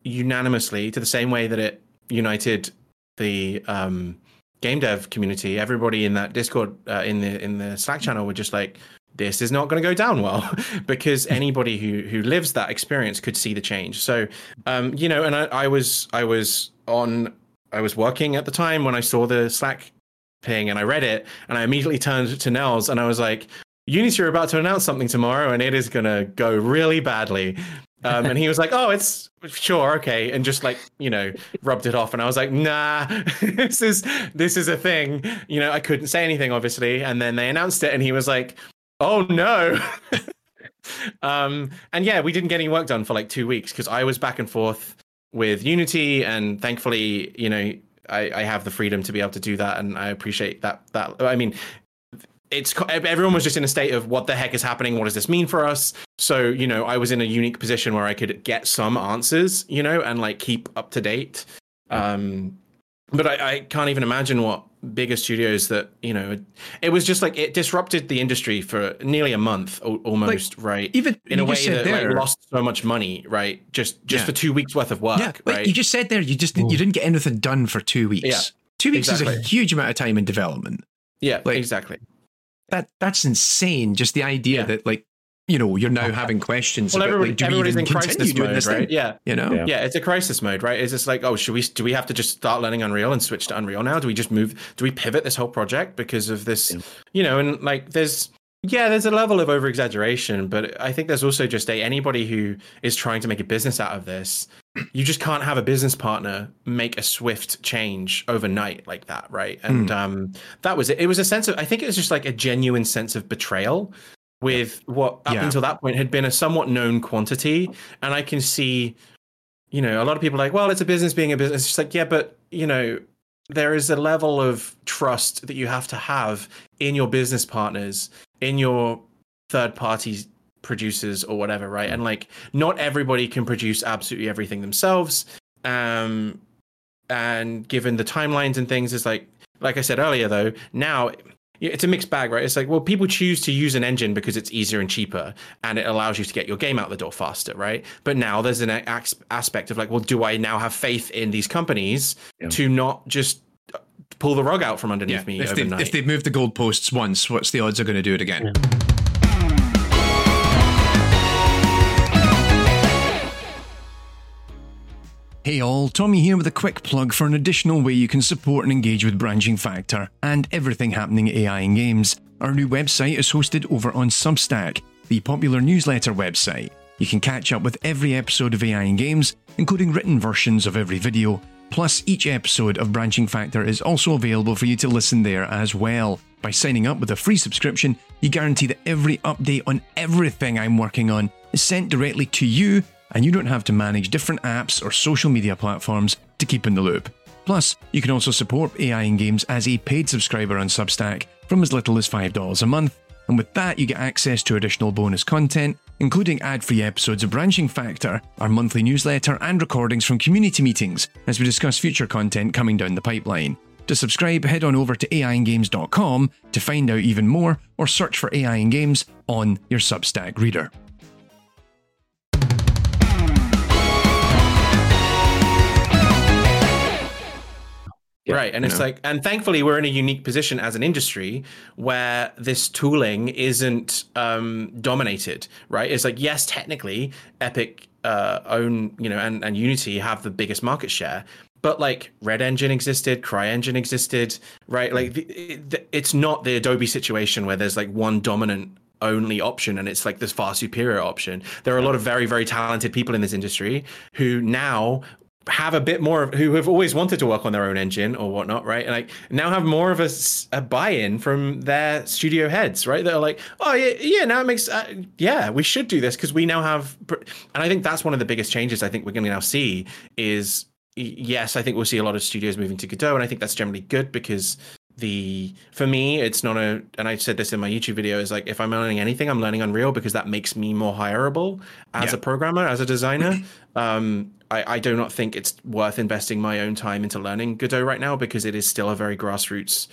unanimously, to the same way that it united the um, game dev community, everybody in that Discord uh, in the in the Slack channel were just like. This is not going to go down well because anybody who who lives that experience could see the change. So um, you know, and I, I was I was on I was working at the time when I saw the Slack ping and I read it and I immediately turned to Nels and I was like, Unity are about to announce something tomorrow and it is gonna go really badly. Um, and he was like, "Oh, it's sure, okay," and just like you know, rubbed it off. And I was like, "Nah, this is this is a thing." You know, I couldn't say anything, obviously. And then they announced it, and he was like, "Oh no." um, and yeah, we didn't get any work done for like two weeks because I was back and forth with Unity, and thankfully, you know, I, I have the freedom to be able to do that, and I appreciate that. That I mean, it's everyone was just in a state of what the heck is happening? What does this mean for us? So you know, I was in a unique position where I could get some answers, you know, and like keep up to date. Um, but I, I can't even imagine what bigger studios that you know. It, it was just like it disrupted the industry for nearly a month, al- almost, right? Even in a way that there, like lost so much money, right? Just just Yeah. for two weeks worth of work, yeah, right? you just said there, you just you didn't get anything done for two weeks. Yeah, two weeks is a huge amount of time in development. yeah, like- exactly. That that's insane. Just the idea Yeah. that like you know you're now having questions Well, about everybody, like do we everybody's even in crisis mode, this right? thing? Yeah, You know, Yeah. yeah, it's a crisis mode, right? It's just like, oh, should we do we have to just start learning Unreal and switch to Unreal now? Do we just move? Do we pivot this whole project because of this? Yeah. You know, and like there's yeah, there's a level of over exaggeration, but I think there's also just a anybody who is trying to make a business out of this. You just can't have a business partner make a swift change overnight like that, right? And um, that was it. It was a sense of I think it was just like a genuine sense of betrayal with what up Yeah. until that point had been a somewhat known quantity. And I can see, you know, a lot of people are like, well, it's a business being a business. It's just like, yeah, but you know, there is a level of trust that you have to have in your business partners, in your third party producers or whatever, right? And like, not everybody can produce absolutely everything themselves. Um, and given the timelines and things, is like, like I said earlier, though, now it's a mixed bag, right? It's like, well, people choose to use an engine because it's easier and cheaper and it allows you to get your game out the door faster, right? But now there's an aspect of like, well, do I now have faith in these companies yeah. to not just uh, pull the rug out from underneath yeah. me if overnight? They, if they've moved the goalposts once, what's the odds are going to do it again? Yeah. Hey all, Tommy here with a quick plug for an additional way you can support and engage with Branching Factor and everything happening at AI and Games. Our new website is hosted over on Substack, the popular newsletter website. You can catch up with every episode of AI and Games, including written versions of every video. Plus, each episode of Branching Factor is also available for you to listen there as well. By signing up with a free subscription, you guarantee that every update on everything I'm working on is sent directly to you and you don't have to manage different apps or social media platforms to keep in the loop. Plus, you can also support AI and Games as a paid subscriber on Substack from as little as $5 a month, and with that, you get access to additional bonus content, including ad free episodes of Branching Factor, our monthly newsletter, and recordings from community meetings as we discuss future content coming down the pipeline. To subscribe, head on over to AIandGames.com to find out even more or search for AI and Games on your Substack reader. Yeah, right. And it's like, and thankfully, we're in a unique position as an industry where this tooling isn't um, dominated, right? It's like, yes, technically, Epic uh, own, you know, and, and Unity have the biggest market share, but like Red Engine existed, CryEngine existed, right? Like, the, the, it's not the Adobe situation where there's like one dominant only option and it's like this far superior option there are a lot of very very talented people in this industry who now have a bit more of who have always wanted to work on their own engine or whatnot, right? And like now have more of a, a buy-in from their studio heads, right? They're like, oh yeah, yeah. Now it makes, uh, yeah, we should do this because we now have, and I think that's one of the biggest changes I think we're going to now see is yes, I think we'll see a lot of studios moving to Godot, and I think that's generally good because the for me it's not a and i said this in my youtube video is like if i'm learning anything i'm learning unreal because that makes me more hireable as yeah. a programmer as a designer um I, I do not think it's worth investing my own time into learning godot right now because it is still a very grassroots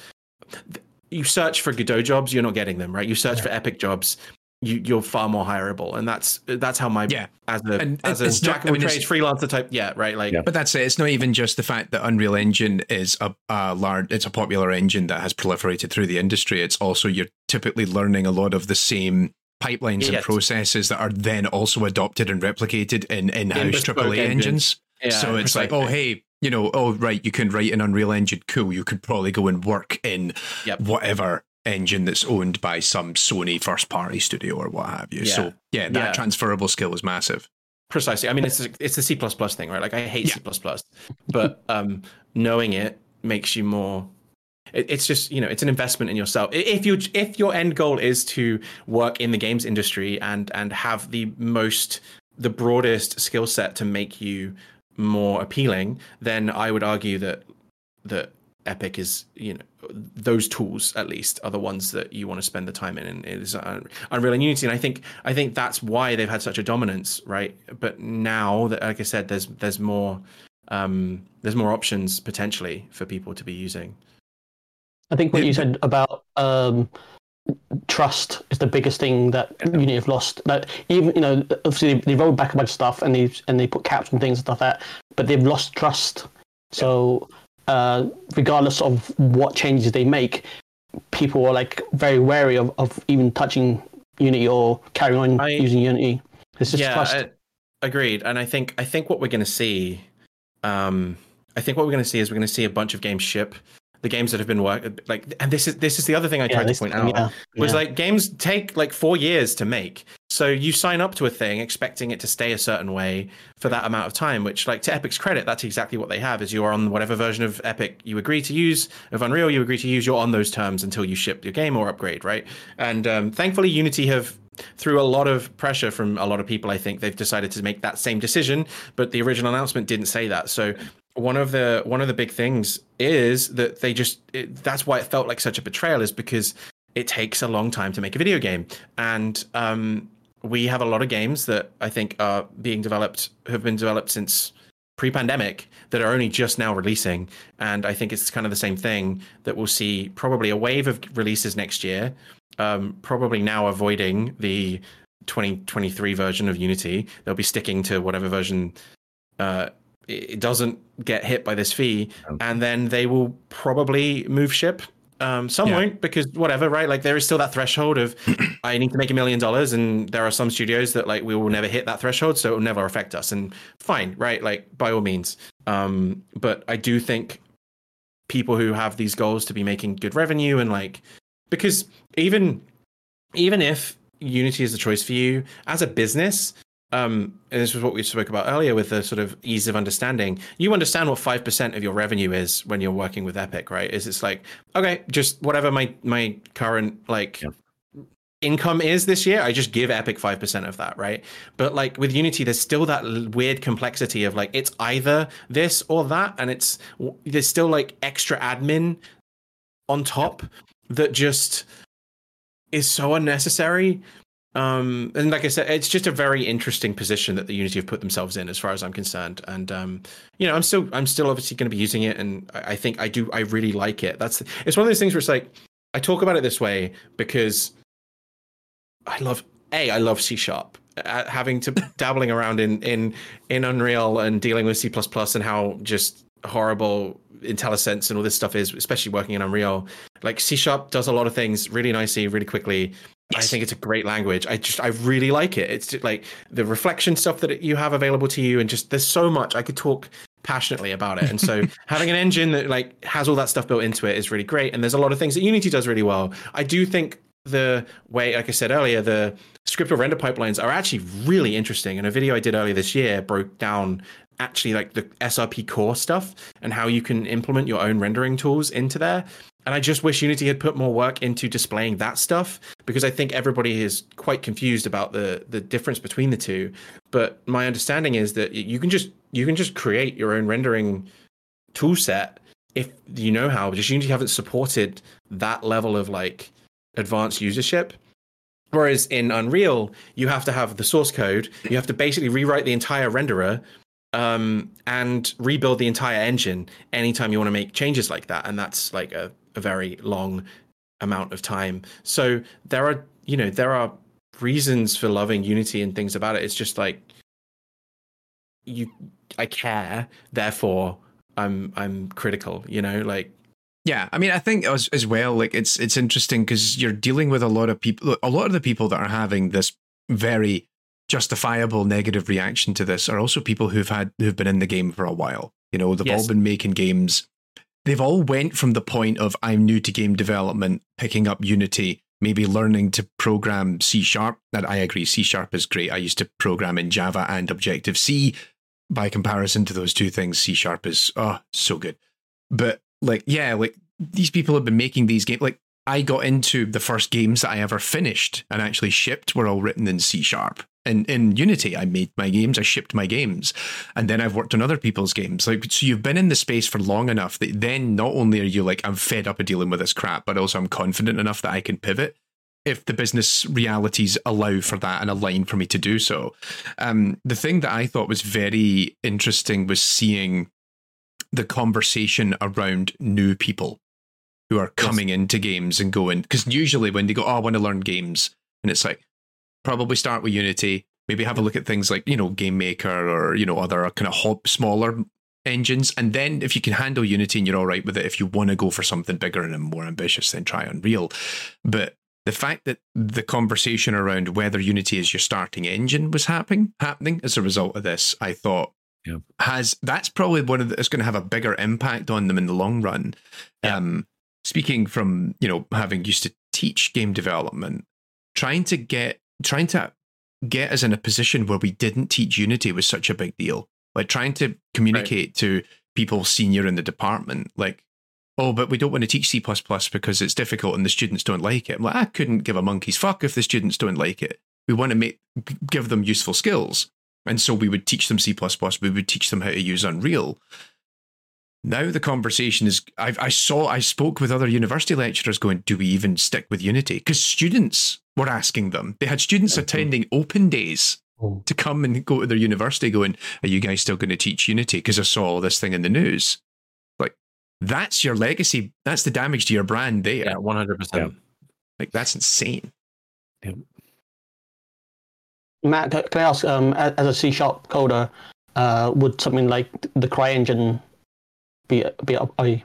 you search for godot jobs you're not getting them right you search yeah. for epic jobs you, are far more hireable, and that's that's how my yeah as a and as a jack of trades freelancer type yeah right like yeah. but that's it. It's not even just the fact that Unreal Engine is a, a large it's a popular engine that has proliferated through the industry. It's also you're typically learning a lot of the same pipelines yes. and processes that are then also adopted and replicated in in-house AAA engines. Yeah, so it's like, oh hey, you know, oh right, you can write an Unreal Engine, cool. You could probably go and work in yep. whatever engine that's owned by some Sony first party studio or what have you. Yeah. So yeah, that yeah. transferable skill is massive. Precisely. I mean, it's a, it's the C thing, right? Like I hate yeah. C but um, knowing it makes you more. It, it's just you know, it's an investment in yourself. If you if your end goal is to work in the games industry and and have the most the broadest skill set to make you more appealing, then I would argue that that Epic is, you know, those tools at least are the ones that you want to spend the time in. And it is Unreal and Unity, and I think I think that's why they've had such a dominance, right? But now that, like I said, there's there's more um, there's more options potentially for people to be using. I think what you said about um, trust is the biggest thing that Unity have lost. That even you know, obviously they, rolled back a bunch of stuff and they and they put caps and things and stuff like that, but they've lost trust. So. Uh, regardless of what changes they make, people are like very wary of, of even touching Unity or carrying on I, using Unity. It's just yeah, trust. I, agreed. And I think I think what we're going to see, um, I think what we're going to see is we're going to see a bunch of games ship the games that have been work like and this is this is the other thing I tried to point out yeah, was yeah. like games take like four years to make. So you sign up to a thing expecting it to stay a certain way for that amount of time, which like to Epic's credit, that's exactly what they have is you're on whatever version of Epic you agree to use, of Unreal you agree to use, you're on those terms until you ship your game or upgrade, right? And um, thankfully Unity have through a lot of pressure from a lot of people, I think they've decided to make that same decision. But the original announcement didn't say that. So one of the one of the big things is that they just it, that's why it felt like such a betrayal is because it takes a long time to make a video game. And um, we have a lot of games that i think are being developed have been developed since pre-pandemic that are only just now releasing. And i think it's kind of the same thing that we'll see probably a wave of releases next year um, probably now avoiding the 2023 version of unity. They'll be sticking to whatever version uh, it doesn't get hit by this fee and then they will probably move ship um, some Yeah. won't because whatever, right? Like there is still that threshold of I need to make a million dollars, and there are some studios that like we will never hit that threshold, so it will never affect us. And fine, right? Like by all means. Um, but I do think people who have these goals to be making good revenue and like because even even if Unity is the choice for you as a business, um, and this was what we spoke about earlier with the sort of ease of understanding. You understand what five percent of your revenue is when you're working with Epic, right? Is it's like okay, just whatever my my current like Yeah. income is this year, I just give Epic five percent of that, right? But like with Unity, there's still that weird complexity of like it's either this or that, and it's there's still like extra admin on top that just is so unnecessary. Um, and like I said, it's just a very interesting position that the Unity have put themselves in, as far as I'm concerned. And um, you know, I'm still, I'm still obviously going to be using it, and I, think I do, I really like it. That's, it's one of those things where it's like, I talk about it this way because I love, a, I love C sharp. Uh, having to dabbling around in in in Unreal and dealing with C and how just horrible IntelliSense and all this stuff is, especially working in Unreal. Like C sharp does a lot of things really nicely, really quickly. I think it's a great language. I just I really like it. It's just like the reflection stuff that you have available to you, and just there's so much I could talk passionately about it. And so having an engine that like has all that stuff built into it is really great. And there's a lot of things that Unity does really well. I do think the way, like I said earlier, the scriptable render pipelines are actually really interesting. And a video I did earlier this year broke down actually like the SRP core stuff and how you can implement your own rendering tools into there. And I just wish Unity had put more work into displaying that stuff because I think everybody is quite confused about the the difference between the two. But my understanding is that you can just you can just create your own rendering tool set if you know how. Just Unity haven't supported that level of like advanced usership. Whereas in Unreal, you have to have the source code. You have to basically rewrite the entire renderer um, and rebuild the entire engine anytime you want to make changes like that. And that's like a, a very long amount of time. So there are, you know, there are reasons for loving Unity and things about it. It's just like you, I care, therefore I'm I'm critical. You know, like Yeah, I mean, I think as as well, like it's it's interesting because you're dealing with a lot of people. A lot of the people that are having this very justifiable negative reaction to this are also people who've had who've been in the game for a while. You know, they've all been making games. They've all went from the point of I'm new to game development, picking up Unity, maybe learning to program C sharp. And I agree, C sharp is great. I used to program in Java and Objective C. By comparison to those two things, C sharp is oh so good. But like, yeah, like these people have been making these games. Like, I got into the first games that I ever finished and actually shipped were all written in C sharp. And in Unity, I made my games, I shipped my games, and then I've worked on other people's games. Like, so you've been in the space for long enough that then not only are you like, I'm fed up of dealing with this crap, but also I'm confident enough that I can pivot if the business realities allow for that and align for me to do so. Um, the thing that I thought was very interesting was seeing the conversation around new people who are coming into games and going because usually when they go, oh, I want to learn games, and it's like probably start with Unity, maybe have a look at things like you know Game Maker or you know other kind of smaller engines, and then if you can handle Unity and you're all right with it, if you want to go for something bigger and more ambitious, then try Unreal. But the fact that the conversation around whether Unity is your starting engine was happening happening as a result of this, I thought Yeah. has that's probably one of the, it's going to have a bigger impact on them in the long run. Yeah. Um, speaking from you know having used to teach game development, trying to get trying to get us in a position where we didn't teach Unity was such a big deal. Like trying to communicate to people senior in the department, like, oh, but we don't want to teach C because it's difficult and the students don't like it. I'm like, I couldn't give a monkey's fuck if the students don't like it. We want to make give them useful skills. And so we would teach them C, we would teach them how to use Unreal. Now the conversation is I, I saw I spoke with other university lecturers going, do we even stick with Unity? Because students were asking them. They had students attending open days Mm. to come and go to their university going, Are you guys still going to teach Unity? Because I saw all this thing in the news. Like, that's your legacy. That's the damage to your brand there. Yeah, one hundred percent. Like, that's insane. Matt, can I ask, um, as a C sharp coder, uh, would something like the CryEngine be be a, a,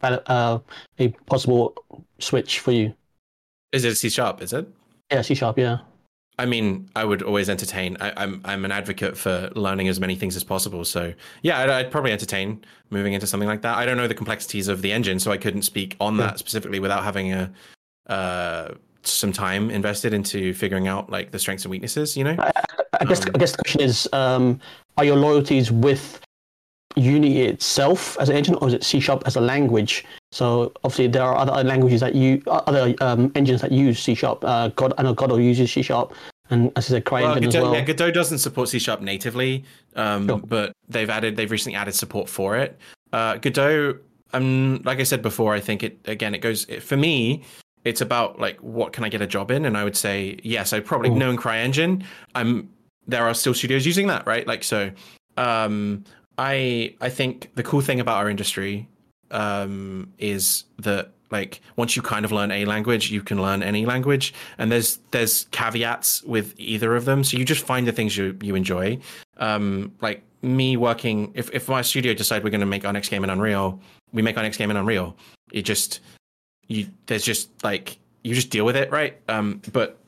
valid- uh, a possible switch for you? Is it C sharp? Is it? Yeah, C sharp. Yeah. I mean, I would always entertain. I, I'm I'm an advocate for learning as many things as possible. So yeah, I'd, I'd probably entertain moving into something like that. I don't know the complexities of the engine, so I couldn't speak on Yeah. that specifically without having a uh, some time invested into figuring out like the strengths and weaknesses. You know, I guess Um, I guess the question is, um, are your loyalties with Unity itself as an engine, or is it C sharp as a language? So obviously there are other languages that you, other um, engines that use C sharp. Uh, God, I know Godot uses C sharp, and as I said, well, CryEngine as Godot, well. yeah, Godot doesn't support C sharp natively, um, Sure. but they've added they've recently added support for it. Uh, Godot, um, like I said before, I think it again it goes for me. It's about like what can I get a job in, and I would say yes. I probably Mm. know in CryEngine. I'm there are still studios using that, right? Like so. Um, I I think the cool thing about our industry um, is that like once you kind of learn a language, you can learn any language, and there's there's caveats with either of them. So you just find the things you you enjoy. Um, like me working, if if my studio decide we're going to make our next game in Unreal, we make our next game in Unreal. It just you there's just like you just deal with it, right? Um, but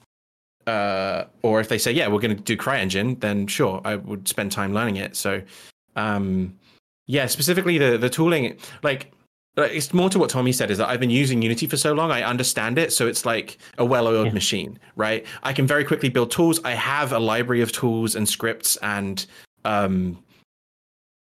uh, or if they say yeah, we're going to do CryEngine, then sure, I would spend time learning it. So um, yeah, specifically the the tooling, like like, it's more to what Tommy said is that I've been using Unity for so long, I understand it. So it's like a well-oiled Yeah. machine, right? I can very quickly build tools. I have a library of tools and scripts and um,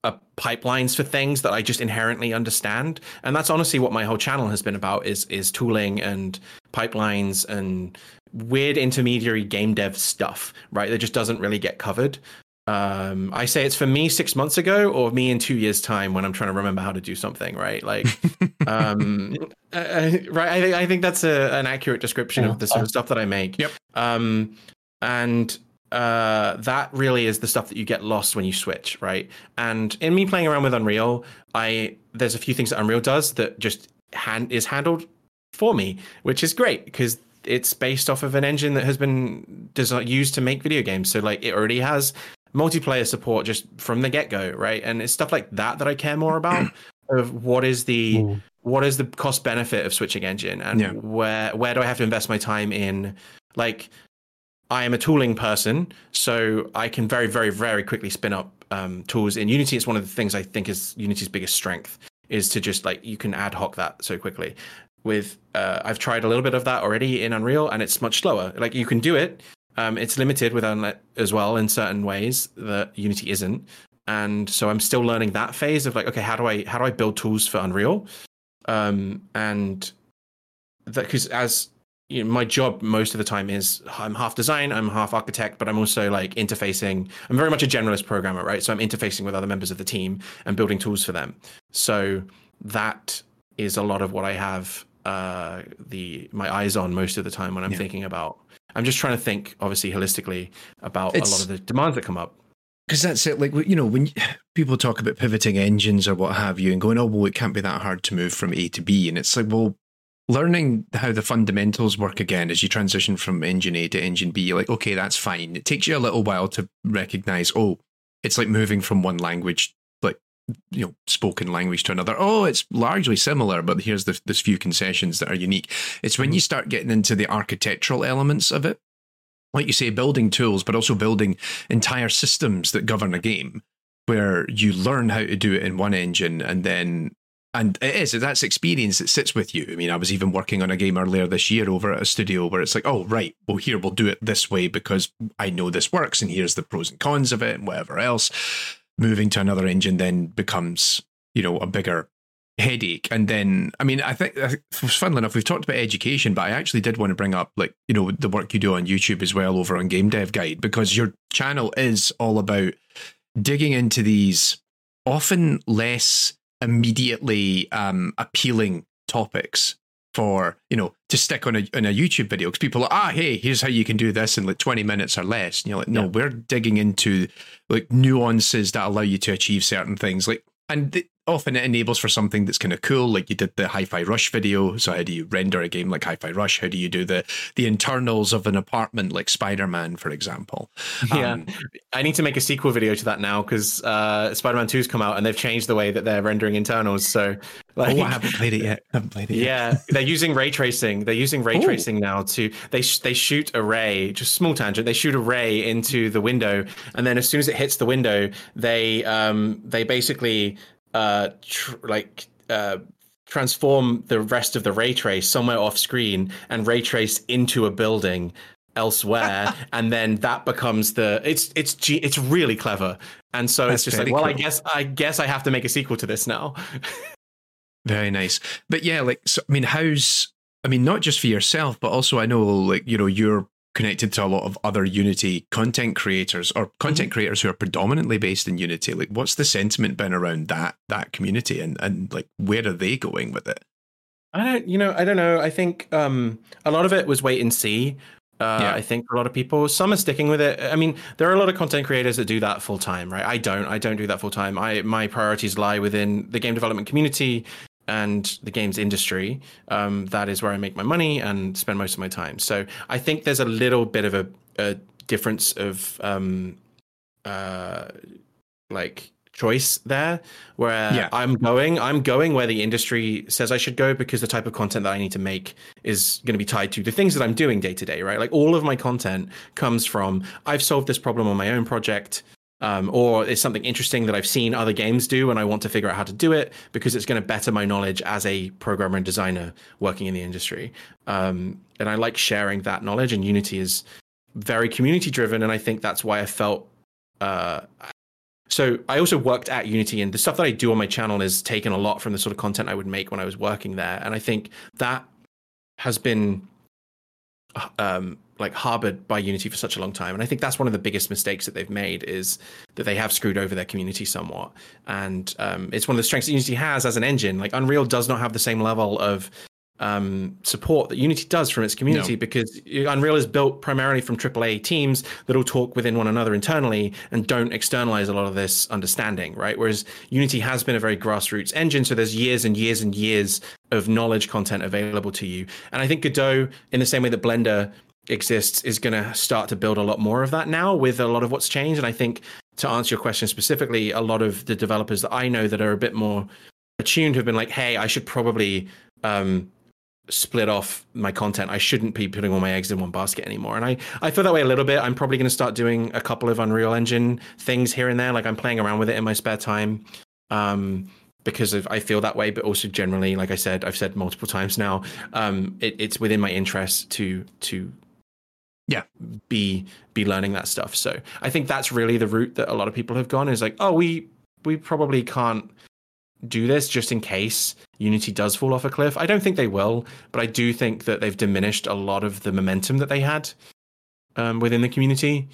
uh, pipelines for things that I just inherently understand. And that's honestly what my whole channel has been about: is is tooling and pipelines and weird intermediary game dev stuff, right? That just doesn't really get covered. Um, I say it's for me six months ago, or me in two years' time when I'm trying to remember how to do something, right? Like, um, uh, right? I, think I think that's a, an accurate description Yeah, of the sort of stuff that I make. Yep. Um, and uh, that really is the stuff that you get lost when you switch, right? And in me playing around with Unreal, I there's a few things that Unreal does that just hand is handled for me, which is great because it's based off of an engine that has been designed used to make video games. So like it already has multiplayer support just from the get go, right? And it's stuff like that that I care more about. of what is the Mm. what is the cost benefit of switching engine and Yeah. where where do I have to invest my time in like I am a tooling person, so I can very, very, very quickly spin up um, tools in Unity. It's one of the things I think is Unity's biggest strength is to just like you can ad hoc that so quickly. With uh, I've tried a little bit of that already in Unreal, and it's much slower. Like you can do it. Um, it's limited with Unlet as well in certain ways that Unity isn't, and so I'm still learning that phase of like, okay, how do I how do I build tools for Unreal? Um, and that because as you know, my job most of the time is I'm half design, I'm half architect, but I'm also like interfacing. I'm very much a generalist programmer, right? So I'm interfacing with other members of the team and building tools for them. So that is a lot of what I have uh, the my eyes on most of the time when I'm Yeah. thinking about. I'm just trying to think, obviously, holistically about a lot of the demands that come up. Because that's it. Like, you know, when people talk about pivoting engines or what have you and going, oh, well, it can't be that hard to move from A to B. And it's like, well, learning how the fundamentals work again as you transition from engine A to engine B, you're like, okay, that's fine. It takes you a little while to recognize, oh, it's like moving from one language, you know, spoken language to another. Oh, it's largely similar, but here's the, this few concessions that are unique. It's when you mm-hmm. start getting into the architectural elements of it like you say, building tools, but also building entire systems that govern a game where you learn how to do it in one engine and then and it is that's experience that sits with you. I mean, I was even working on a game earlier this year over at a studio where it's like, oh right, well here we'll do it this way because I know this works and here's the pros and cons of it and whatever else. Moving to another engine then becomes, you know, a bigger headache. And then, I mean, I think, funnily enough, we've talked about education, but I actually did want to bring up, like, you know, the work you do on YouTube as well over on Game Dev Guide, because your channel is all about digging into these often less immediately um, appealing topics for you know to stick on a on a YouTube video because people are ah hey here's how you can do this in like 20 minutes or less and you're like no Yeah. we're digging into like nuances that allow you to achieve certain things like and th- often it enables for something that's kind of cool like you did the hi-fi rush video so how do you render a game like hi-fi rush how do you do the the internals of an apartment like spider-man for example Yeah. Um, I need to make a sequel video to that now because uh, Spider-Man 2's come out and they've changed the way that they're rendering internals. So, like, oh i haven't played it yet I haven't played it yet yeah, they're using ray tracing. They're using ray Ooh. tracing now to they sh- they shoot a ray, just small tangent. They shoot a ray into the window, and then as soon as it hits the window, they um they basically uh tr- like uh transform the rest of the ray trace somewhere off screen and ray trace into a building elsewhere and then that becomes the it's it's it's really clever. And so That's it's just like well i guess i guess i have to make a sequel to this now. Very nice. But yeah, like, so, I mean, how's, I mean, not just for yourself, but also I know, like, you know, you're connected to a lot of other Unity content creators or content creators who are predominantly based in Unity. Like, what's the sentiment been around that, that community and, and like, where are they going with it? I don't, you know, I don't know. I think um, a lot of it was wait and see. Uh, Yeah. I think a lot of people, some are sticking with it. I mean, there are a lot of content creators that do that full time, right? I don't. I don't do that full time. I my priorities lie within the game development community and the games industry. Um, that is where I make my money and spend most of my time. So I think there's a little bit of a, a difference of um, uh, like choice there where Yeah. I'm going I'm going where the industry says I should go because the type of content that I need to make is going to be tied to the things that I'm doing day to day right like all of my content comes from I've solved this problem on my own project um, or it's something interesting that I've seen other games do and I want to figure out how to do it because it's going to better my knowledge as a programmer and designer working in the industry. Um, and I like sharing that knowledge and Unity is very community driven and I think that's why I felt uh, so I also worked at Unity, and the stuff that I do on my channel is taken a lot from the sort of content I would make when I was working there, and I think that has been um, like harbored by Unity for such a long time, and I think that's one of the biggest mistakes that they've made is that they have screwed over their community somewhat, and um, it's one of the strengths that Unity has as an engine. Like Unreal does not have the same level of um, support that Unity does from its community No. because Unreal is built primarily from AAA teams that all talk within one another internally and don't externalize a lot of this understanding, right? Whereas Unity has been a very grassroots engine, so there's years and years and years of knowledge content available to you. And I think Godot, in the same way that Blender exists, is going to start to build a lot more of that now with a lot of what's changed. And I think to answer your question specifically, a lot of the developers that I know that are a bit more attuned have been like, hey, I should probably um, split off my content. I shouldn't be putting all my eggs in one basket anymore. And I, I feel that way a little bit. I'm probably going to start doing a couple of Unreal Engine things here and there. Like I'm playing around with it in my spare time. Um, because of, I feel that way, but also generally, like I said, I've said multiple times now, um, it, it's within my interest to to Yeah. be be learning that stuff. So I think that's really the route that a lot of people have gone is like, oh, we we probably can't do this just in case Unity does fall off a cliff. I don't think they will, but I do think that they've diminished a lot of the momentum that they had um, within the community.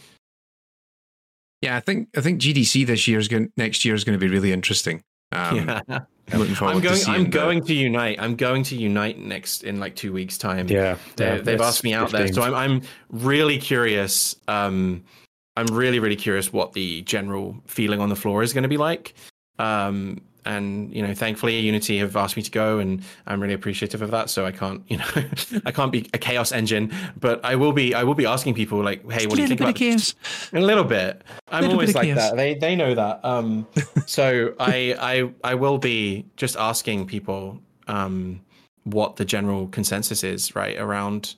Yeah, I think I think GDC this year is going next year is going to be really interesting. Um, yeah. I'm looking forward I'm to going. I'm the- going to unite. I'm going to unite next in like two weeks' time. Yeah, they, yeah, they've asked me out there, so I'm I'm really curious. Um, I'm really really curious what the general feeling on the floor is going to be like. Um, and you know, thankfully, Unity have asked me to go, and I'm really appreciative of that. So I can't, you know, I can't be a chaos engine, but I will be. I will be asking people like, hey, what do you think about this? A little bit. I'm Little always bit like chaos. that. They they know that. Um, so I I I will be just asking people um what the general consensus is right around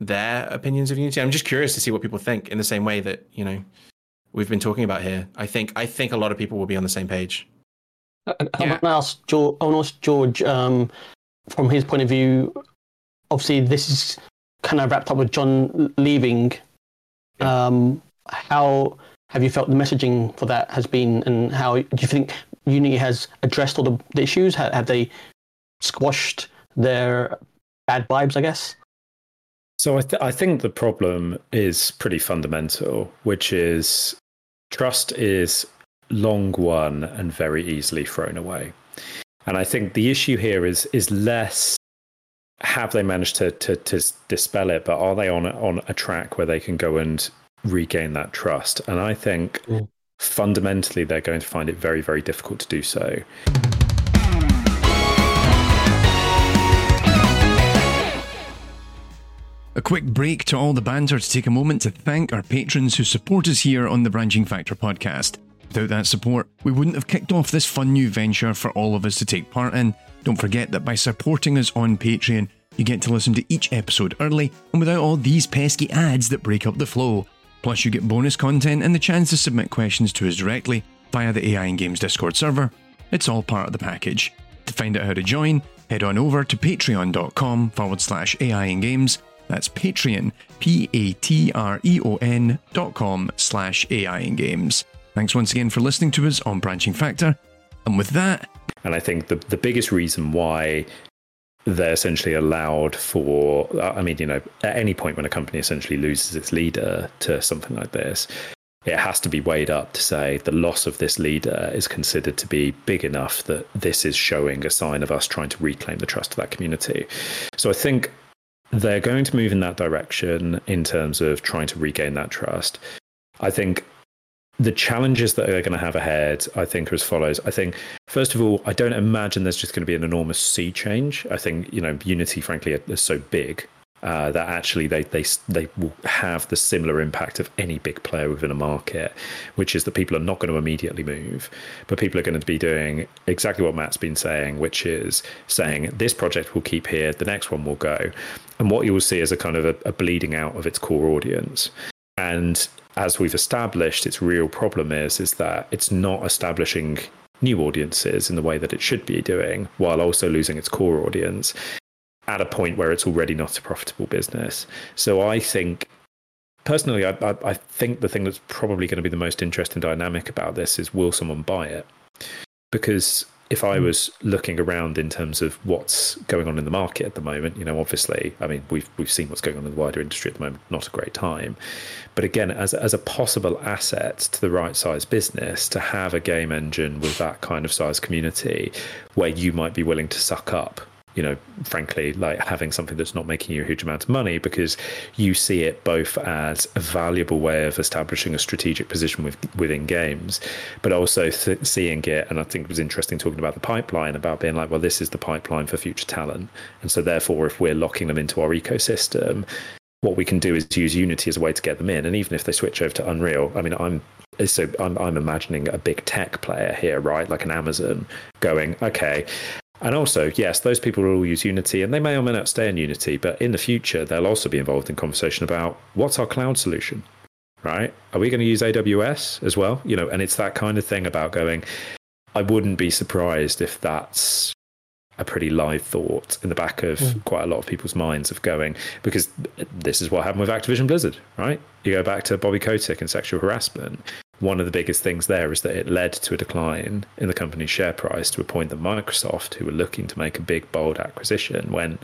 their opinions of Unity. I'm just curious to see what people think in the same way that you know we've been talking about here. I think I think a lot of people will be on the same page. I, I Yeah. want to ask George, I want to ask George um, from his point of view. Obviously, this is kind of wrapped up with John leaving. Um, how have you felt the messaging for that has been, and how do you think Unity has addressed all the, the issues? Have, have they squashed their bad vibes? I guess. So I, th- I think the problem is pretty fundamental, which is trust is long won and very easily thrown away. And I think the issue here is is less have they managed to, to, to dispel it? But are they on a, on a track where they can go and regain that trust? And I think mm. fundamentally they're going to find it very, very difficult to do so. A quick break to all the banter to take a moment to thank our patrons who support us here on the Branching Factor podcast. Without that support, we wouldn't have kicked off this fun new venture for all of us to take part in. Don't forget that by supporting us on Patreon, you get to listen to each episode early and without all these pesky ads that break up the flow. Plus, you get bonus content and the chance to submit questions to us directly via the AI and Games Discord server. It's all part of the package. To find out how to join, head on over to patreon.com forward slash AI and Games that's Patreon, P A T R E O N dot com slash AI and Games. Thanks once again for listening to us on Branching Factor. And with that. And I think the, the biggest reason why they're essentially allowed for, I mean, you know, at any point when a company essentially loses its leader to something like this, it has to be weighed up to say the loss of this leader is considered to be big enough that this is showing a sign of us trying to reclaim the trust of that community. So I think they're going to move in that direction in terms of trying to regain that trust. I think the challenges that they're going to have ahead, I think, are as follows. I think, first of all, I don't imagine there's just going to be an enormous sea change. I think, you know, Unity, frankly, is so big uh, that actually they, they they will have the similar impact of any big player within a market, which is that people are not going to immediately move, but people are going to be doing exactly what Matt's been saying, which is saying this project will keep here, the next one will go, and what you will see is a kind of a, a bleeding out of its core audience. And as we've established, its real problem is is that it's not establishing new audiences in the way that it should be doing, while also losing its core audience at a point where it's already not a profitable business. So I think personally, I, I, I, think the thing that's probably going to be the most interesting dynamic about this is will someone buy it? Because if I hmm. was looking around in terms of what's going on in the market at the moment, you know, obviously, I mean, we've we've seen what's going on in the wider industry at the moment. Not a great time, but again, as as a possible asset to the right size business, to have a game engine with that kind of size community, where you might be willing to suck up you know, frankly, like having something that's not making you a huge amount of money because you see it both as a valuable way of establishing a strategic position with, within games, but also th- seeing it. And I think it was interesting talking about the pipeline, about being like, well, this is the pipeline for future talent. And so, therefore, if we're locking them into our ecosystem, what we can do is use Unity as a way to get them in. And even if they switch over to Unreal, I mean, I'm so I'm, I'm imagining a big tech player here, right? Like an Amazon going, okay, and also, yes, those people will all use Unity and they may or may not stay in Unity, but in the future, they'll also be involved in conversation about what's our cloud solution, right? Are we going to use AWS as well? You know, and it's that kind of thing about going, I wouldn't be surprised if that's a pretty live thought in the back of mm. quite a lot of people's minds of going, because this is what happened with Activision Blizzard, right? You go back to Bobby Kotick and sexual harassment one of the biggest things there is that it led to a decline in the company's share price to a point that Microsoft, who were looking to make a big, bold acquisition, when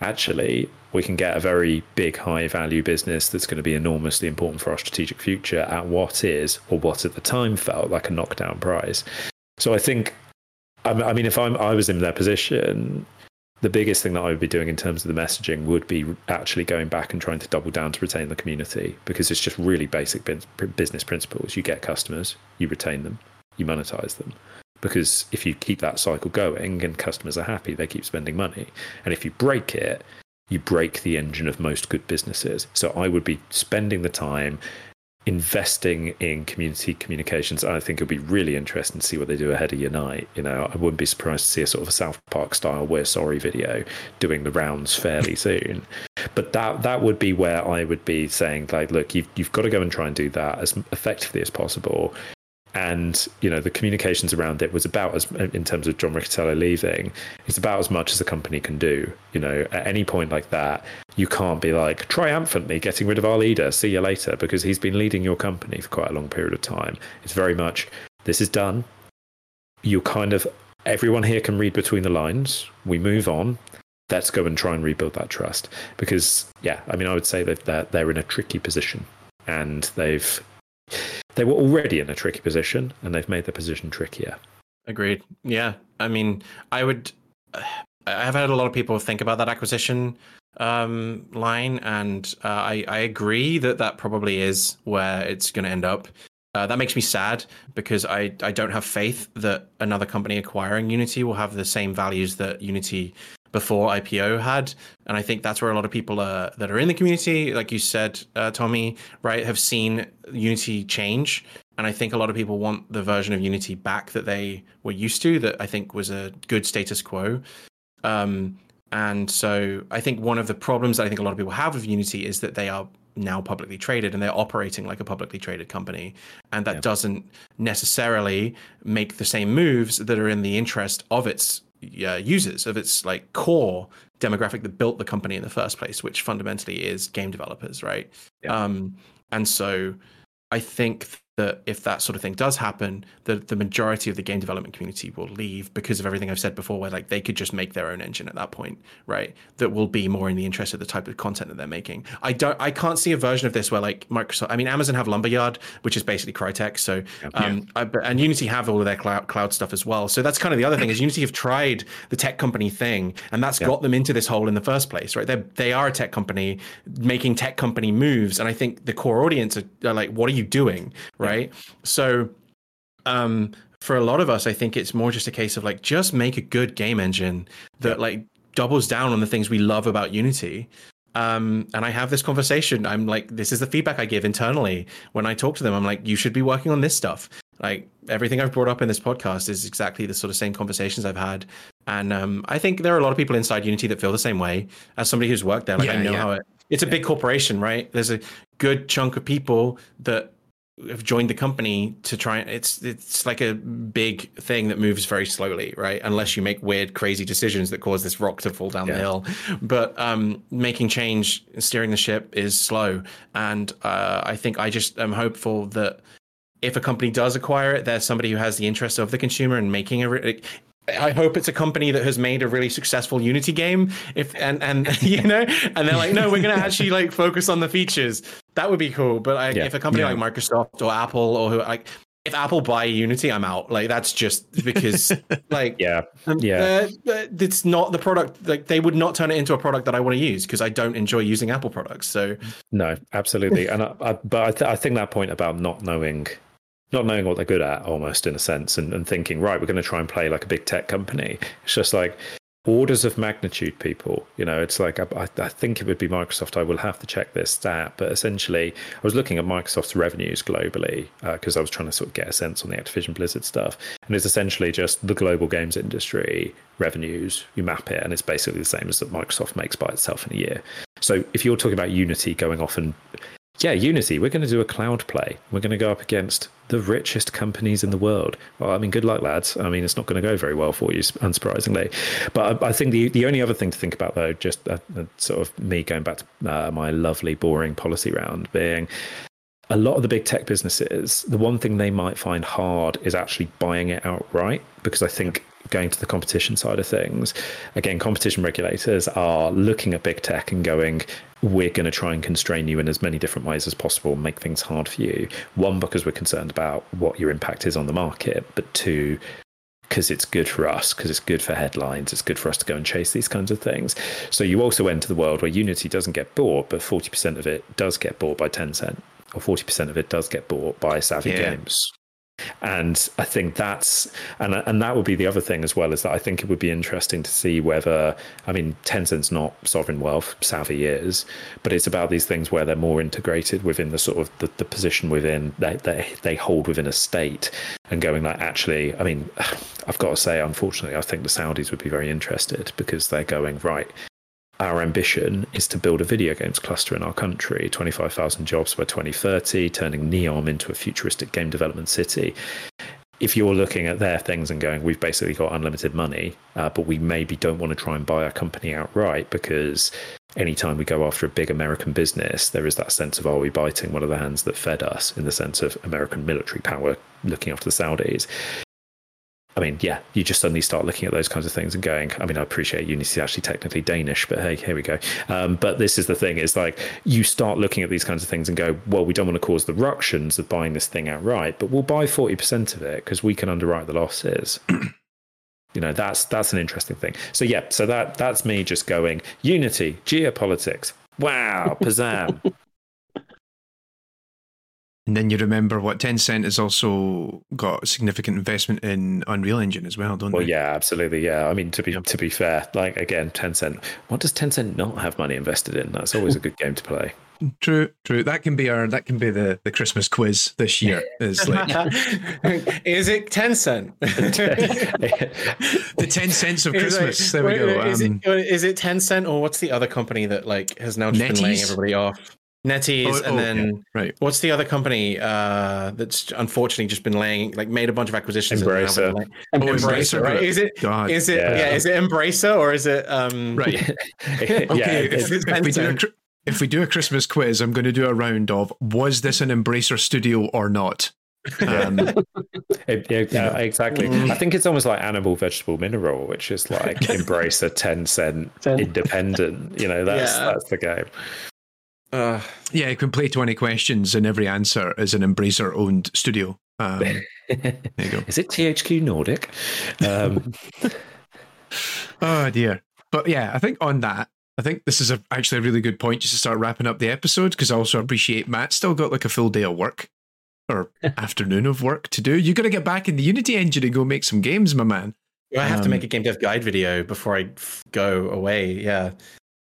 actually we can get a very big, high value business that's going to be enormously important for our strategic future at what is, or what at the time felt like a knockdown price. So I think, I mean, if I'm, I was in their position, the biggest thing that I would be doing in terms of the messaging would be actually going back and trying to double down to retain the community because it's just really basic business principles. You get customers, you retain them, you monetize them. Because if you keep that cycle going and customers are happy, they keep spending money. And if you break it, you break the engine of most good businesses. So I would be spending the time investing in community communications. And I think it'll be really interesting to see what they do ahead of Unite. You know, I wouldn't be surprised to see a sort of a South Park style "We're Sorry" video doing the rounds fairly soon. But that that would be where I would be saying, like, look, you've you've got to go and try and do that as effectively as possible and you know the communications around it was about as in terms of John Riccitiello leaving it's about as much as a company can do. You know at any point like that you can't be like triumphantly getting rid of our leader see you later because he's been leading your company for quite a long period of time. It's very much this is done. You kind of everyone here can read between the lines. We move on. Let's go and try and rebuild that trust. Because yeah i mean i would say that they're in a tricky position. And they've they were already in a tricky position and they've made the position trickier. Agreed. Yeah. I mean, I would I've had a lot of people think about that acquisition um, line, and uh, I, I agree that that probably is where it's going to end up. Uh, that makes me sad because I, I don't have faith that another company acquiring Unity will have the same values that Unity before IPO had, and I think that's where a lot of people are, that are in the community, like you said, uh, Tommy, right, have seen Unity change, and I think a lot of people want the version of Unity back that they were used to, that I think was a good status quo. Um, and so I think one of the problems that I think a lot of people have with Unity is that they are now publicly traded and they're operating like a publicly traded company. And that yeah. doesn't necessarily make the same moves that are in the interest of its uh, users, of its like core demographic that built the company in the first place, which fundamentally is game developers, right? Yeah. Um, and so I think that if that sort of thing does happen, that the majority of the game development community will leave because of everything I've said before, where like they could just make their own engine at that point, right? That will be more in the interest of the type of content that they're making. I don't, I can't see a version of this where like Microsoft, I mean, Amazon have Lumberyard, which is basically Crytek, so um, I, and Unity have all of their cloud cloud stuff as well. So that's kind of the other thing is Unity have tried the tech company thing, and that's yeah. got them into this hole in the first place, right? They they are a tech company making tech company moves, and I think the core audience are, are like, what are you doing, right? Yeah. So, um, for a lot of us, I think it's more just a case of like just make a good game engine that like doubles down on the things we love about Unity. Um, and I have this conversation. I'm like, this is the feedback I give internally when I talk to them. I'm like, you should be working on this stuff. Like everything I've brought up in this podcast is exactly the sort of same conversations I've had. And um, I think there are a lot of people inside Unity that feel the same way. As somebody who's worked there, like yeah, I know yeah. how it. It's a big corporation, right? There's a good chunk of people that have joined the company to try it's it's like a big thing that moves very slowly right? Unless you make weird crazy decisions that cause this rock to fall down yeah. the hill. But um, making change steering the ship is slow. And uh, i think i just am hopeful that if a company does acquire it there's somebody who has the interest of the consumer and making a I hope it's a company that has made a really successful Unity game. If and and you know, and they're like, no, we're going to actually like focus on the features. That would be cool. But like, yeah. if a company yeah. like Microsoft or Apple or who like, if Apple buy Unity, I'm out. Like that's just because like yeah um, yeah, uh, it's not the product. Like they would not turn it into a product that I want to use because I don't enjoy using Apple products. So no, absolutely. and I, I, but I, th- I think that point about not knowing not knowing what they're good at almost in a sense and, and thinking right we're going to try and play like a big tech company. It's just like orders of magnitude people. You know it's like I, I, think it would be microsoft. I will have to check this stat but essentially i was looking at microsoft's revenues globally because uh, i was trying to sort of get a sense on the activision blizzard stuff. And it's essentially just the global games industry revenues you map it and it's basically the same as that microsoft makes by itself in a year. So if you're talking about unity going off and yeah, Unity, we're going to do a cloud play. We're going to go up against the richest companies in the world. Well, I mean, good luck, lads. I mean, it's not going to go very well for you, unsurprisingly. But I, I think the, the only other thing to think about, though, just uh, uh, sort of me going back to uh, my lovely, boring policy round, being a lot of the big tech businesses, the one thing they might find hard is actually buying it outright because I think going to the competition side of things, again, competition regulators are looking at big tech and going, we're going to try and constrain you in as many different ways as possible, make things hard for you. One, because we're concerned about what your impact is on the market, but two, because it's good for us, because it's good for headlines, it's good for us to go and chase these kinds of things. So you also enter the world where Unity doesn't get bought, but 40% of it does get bought by Tencent, or 40% of it does get bought by Savvy yeah. Games and I think that's and and that would be the other thing as well is that I think it would be interesting to see whether I mean Tencent's not sovereign wealth, Savvy is, but it's about these things where they're more integrated within the sort of the, the position within they, they they hold within a state and going like actually I mean I've got to say unfortunately I think the Saudis would be very interested because they're going right our ambition is to build a video games cluster in our country 25,000 jobs by 2030, turning Neom into a futuristic game development city. If you're looking at their things and going, we've basically got unlimited money, uh, but we maybe don't want to try and buy a company outright because anytime we go after a big American business, there is that sense of are we biting one of the hands that fed us in the sense of American military power looking after the Saudis. I mean, yeah, you just suddenly start looking at those kinds of things and going, I mean, I appreciate Unity is actually technically Danish, but hey, here we go. Um, but this is the thing is like you start looking at these kinds of things and go, well, we don't want to cause the ructions of buying this thing outright, but we'll buy 40% of it because we can underwrite the losses. you know that's that's an interesting thing so yeah so that that's me just going unity geopolitics wow pazam And then you remember what Tencent has also got significant investment in Unreal Engine as well, don't well they? Well, yeah absolutely yeah i mean to be to be fair like again tencent what does tencent not have money invested in that's always a good game to play True, true. That can be our that can be the the Christmas quiz this year. Is like is it Tencent? the ten cents of Christmas. it- there we go. Is, Um, it, is it Tencent or what's the other company that like has now just been laying everybody off? NetEase, Oh, and oh, then right. what's the other company uh, that's unfortunately just been laying like made a bunch of acquisitions? Embracer. been lay- Oh, Embracer, Embracer, right? Is it? God. Is it? Yeah. Yeah. Is it Embracer or is it? Um, Right. yeah Okay, it's- if, if we do a, if we do a Christmas quiz, I'm going to do a round of was this an Embracer studio or not? Um, It- yeah, yeah, exactly. I think it's almost like animal, vegetable, mineral, which is like embrace a ten cent Ten. independent. You know, that's Yeah. that's the game. Uh, yeah, you can play 20 questions and every answer is an Embracer owned studio. Um, there you go. Is it THQ Nordic? Um, Oh dear. But yeah, I think on that, I think this is a, actually a really good point just to start wrapping up the episode because I also appreciate Matt still got like a full day of work or afternoon of work to do. You got to get back in the Unity engine and go make some games, my man. I have to Um, make a game dev guide video before I f- go away. Yeah.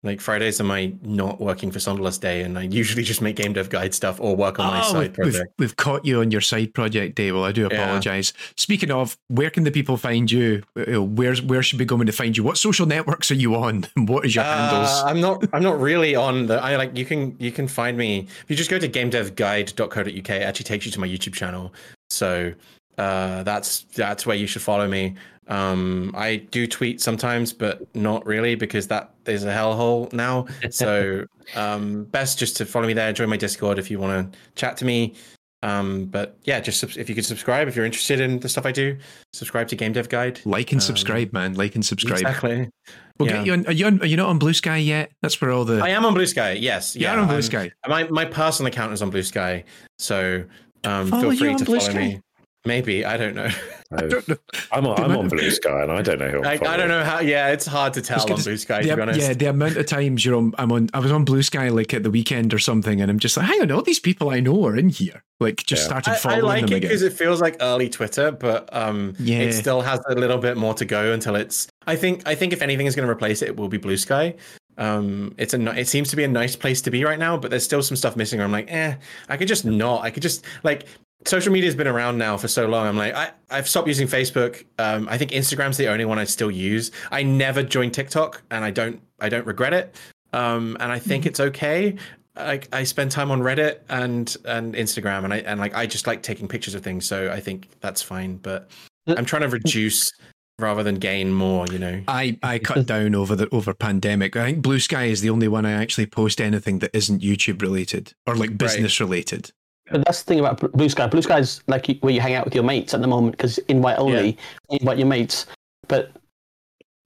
Like Fridays are my not working for Sonderless day, and I usually just make game dev guide stuff or work on my Oh, side we've, project. we've, we've caught you on your side project, Dave. Well, I do Yeah. apologize. Speaking of, where can the people find you? Uh, Where's where should we go to find you? What social networks are you on? What is your handles? Uh, I'm not. I'm not really on the. I like you can. You can find me if you just go to gamedevguide.co.uk. It actually takes you to my YouTube channel. So uh, that's that's where you should follow me. Um, I do tweet sometimes, but not really because that is a hellhole now. So um, best just to follow me there. Join my Discord if you want to chat to me. Um, but yeah, just subs- if you could subscribe if you're interested in the stuff I do, subscribe to Game Dev Guide. like and um, subscribe, man. Like and subscribe. Exactly. We'll Yeah. get you on. Are you on? Are you not on Blue Sky yet? That's where all the. I am on Blue Sky. Yes. yeah, Yeah. on Blue I'm- Sky. My my personal account is on Blue Sky, so um, feel free to Blue follow Sky? me. Maybe I don't know. I don't know. I'm on, I'm amount on of- Blue Sky, and I don't know who. I'm I, I don't know how. Yeah, it's hard to tell Just on gonna- Blue Sky. the, to be honest. yeah, the amount of times you're on, I'm on, I was on Blue Sky like at the weekend or something, and I'm just like, hang on, all these people I know are in here. Like, just Yeah. started I, I like them it because it feels like early Twitter, but um, Yeah. it still has a little bit more to go until it's. I think. I think if anything is going to replace it, it will be Blue Sky. Um, it's a. It seems to be a nice place to be right now, but there's still some stuff missing. Where I'm like, eh, I could just not. I could just like. Social media's been around now for so long. I'm like, I, I've stopped using Facebook. Um, I think Instagram's the only one I still use. I never joined TikTok, and I don't. I don't regret it. Um, and I think it's okay. Like I spend time on Reddit and and Instagram, and I and like I just like taking pictures of things. So I think that's fine. But I'm trying to reduce rather than gain more. You know. I, I cut down over the over pandemic. I think Blue Sky is the only one I actually post anything that isn't YouTube related or like business related. But that's the thing about Blue Sky. Blue Sky is like you- where you hang out with your mates at the moment because invite only. You invite your mates, but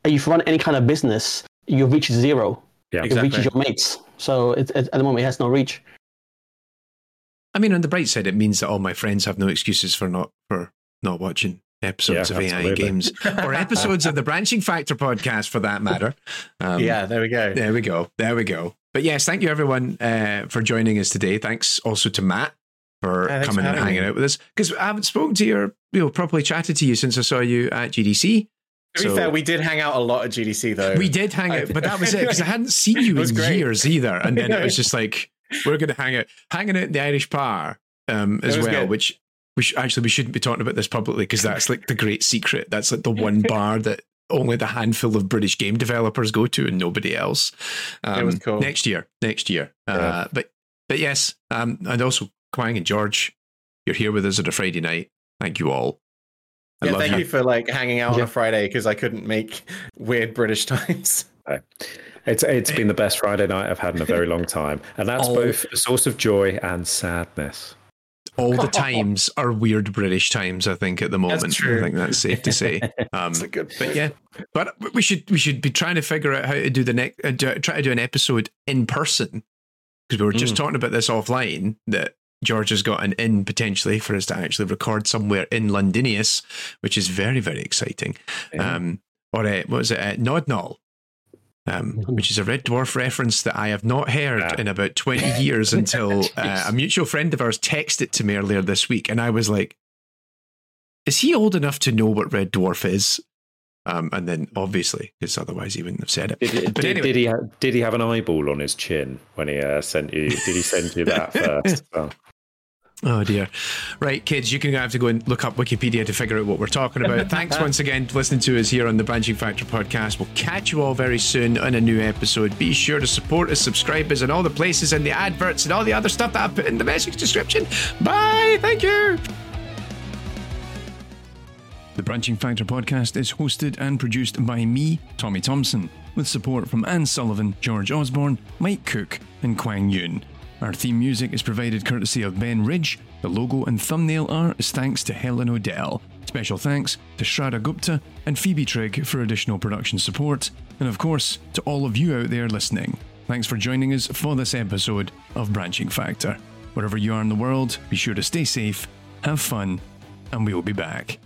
if you run any kind of business, your reach is zero. Yeah. Your reach is Exactly. your mates. So it, it, at the moment, it has no reach. I mean, on the bright side, it means that all my friends have no excuses for not for not watching episodes Yeah, of AI games or episodes of the Branching Factor podcast, for that matter. Um, yeah. There we go. There we go. There we go. But yes, thank you everyone uh, for joining us today. Thanks also to Matt for Yeah, coming and hanging me. out with us because I haven't spoken to you or you know properly chatted to you since I saw you at GDC. To be fair, we did hang out a lot at GDC though. We did hang out, but that was it because I hadn't seen you in great. years either. And then it was just like we're going to hang out, hanging out in the Irish bar um, as well, good. which we sh- actually we shouldn't be talking about this publicly because that's like the great secret. That's like the one bar that only the handful of British game developers go to and nobody else. Um, was cool. Next year, next year. Uh, Yeah. but but yes, um, and also Quang and George, you're here with us at a Friday night. Thank you all. I Yeah, love thank you. you for like hanging out on a Friday because I couldn't make weird British times. It's it's been the best Friday night I've had in a very long time, and that's Oh. both a source of joy and sadness. all the times are weird British times. I think at the moment. true. I think that's safe to say. Um, That's a good. but yeah, but we should we should be trying to figure out how to do the next. Uh, do- try to do an episode in person because we were just Mm. talking about this offline. That George has got an in potentially for us to actually record somewhere in Londinium, which is very, very exciting. Yeah. Um, or uh, what was it? Uh, Nodnol. Um, which is a Red Dwarf reference that I have not heard Yeah. in about 20 years until uh, a mutual friend of ours texted it to me earlier this week. And I was like, is he old enough to know what Red Dwarf is? Um, and then obviously, because otherwise he wouldn't have said it. Did, But did, anyway. did he ha- did he have an eyeball on his chin when he uh, sent you? Did he send you that first? Oh. Oh dear. Right, kids, you're going to have to go and look up Wikipedia to figure out what we're talking about. Thanks once again for listening to us here on the Branching Factor podcast. We'll catch you all very soon on a new episode. Be sure to support us, subscribe us, and all the places and the adverts and all the other stuff that I put in the message description. Bye. Thank you. The Branching Factor podcast is hosted and produced by me, Tommy Thompson, with support from Anne Sullivan, George Osborn, Mike Cook, and Quang Yun. Our theme music is provided courtesy of Ben Ridge. The logo and thumbnail art is thanks to Helen Odell. Special thanks to Shraddha Gupta and Phoebe Trigg for additional production support. And of course, to all of you out there listening. Thanks for joining us for this episode of Branching Factor. Wherever you are in the world, be sure to stay safe, have fun, and we will be back.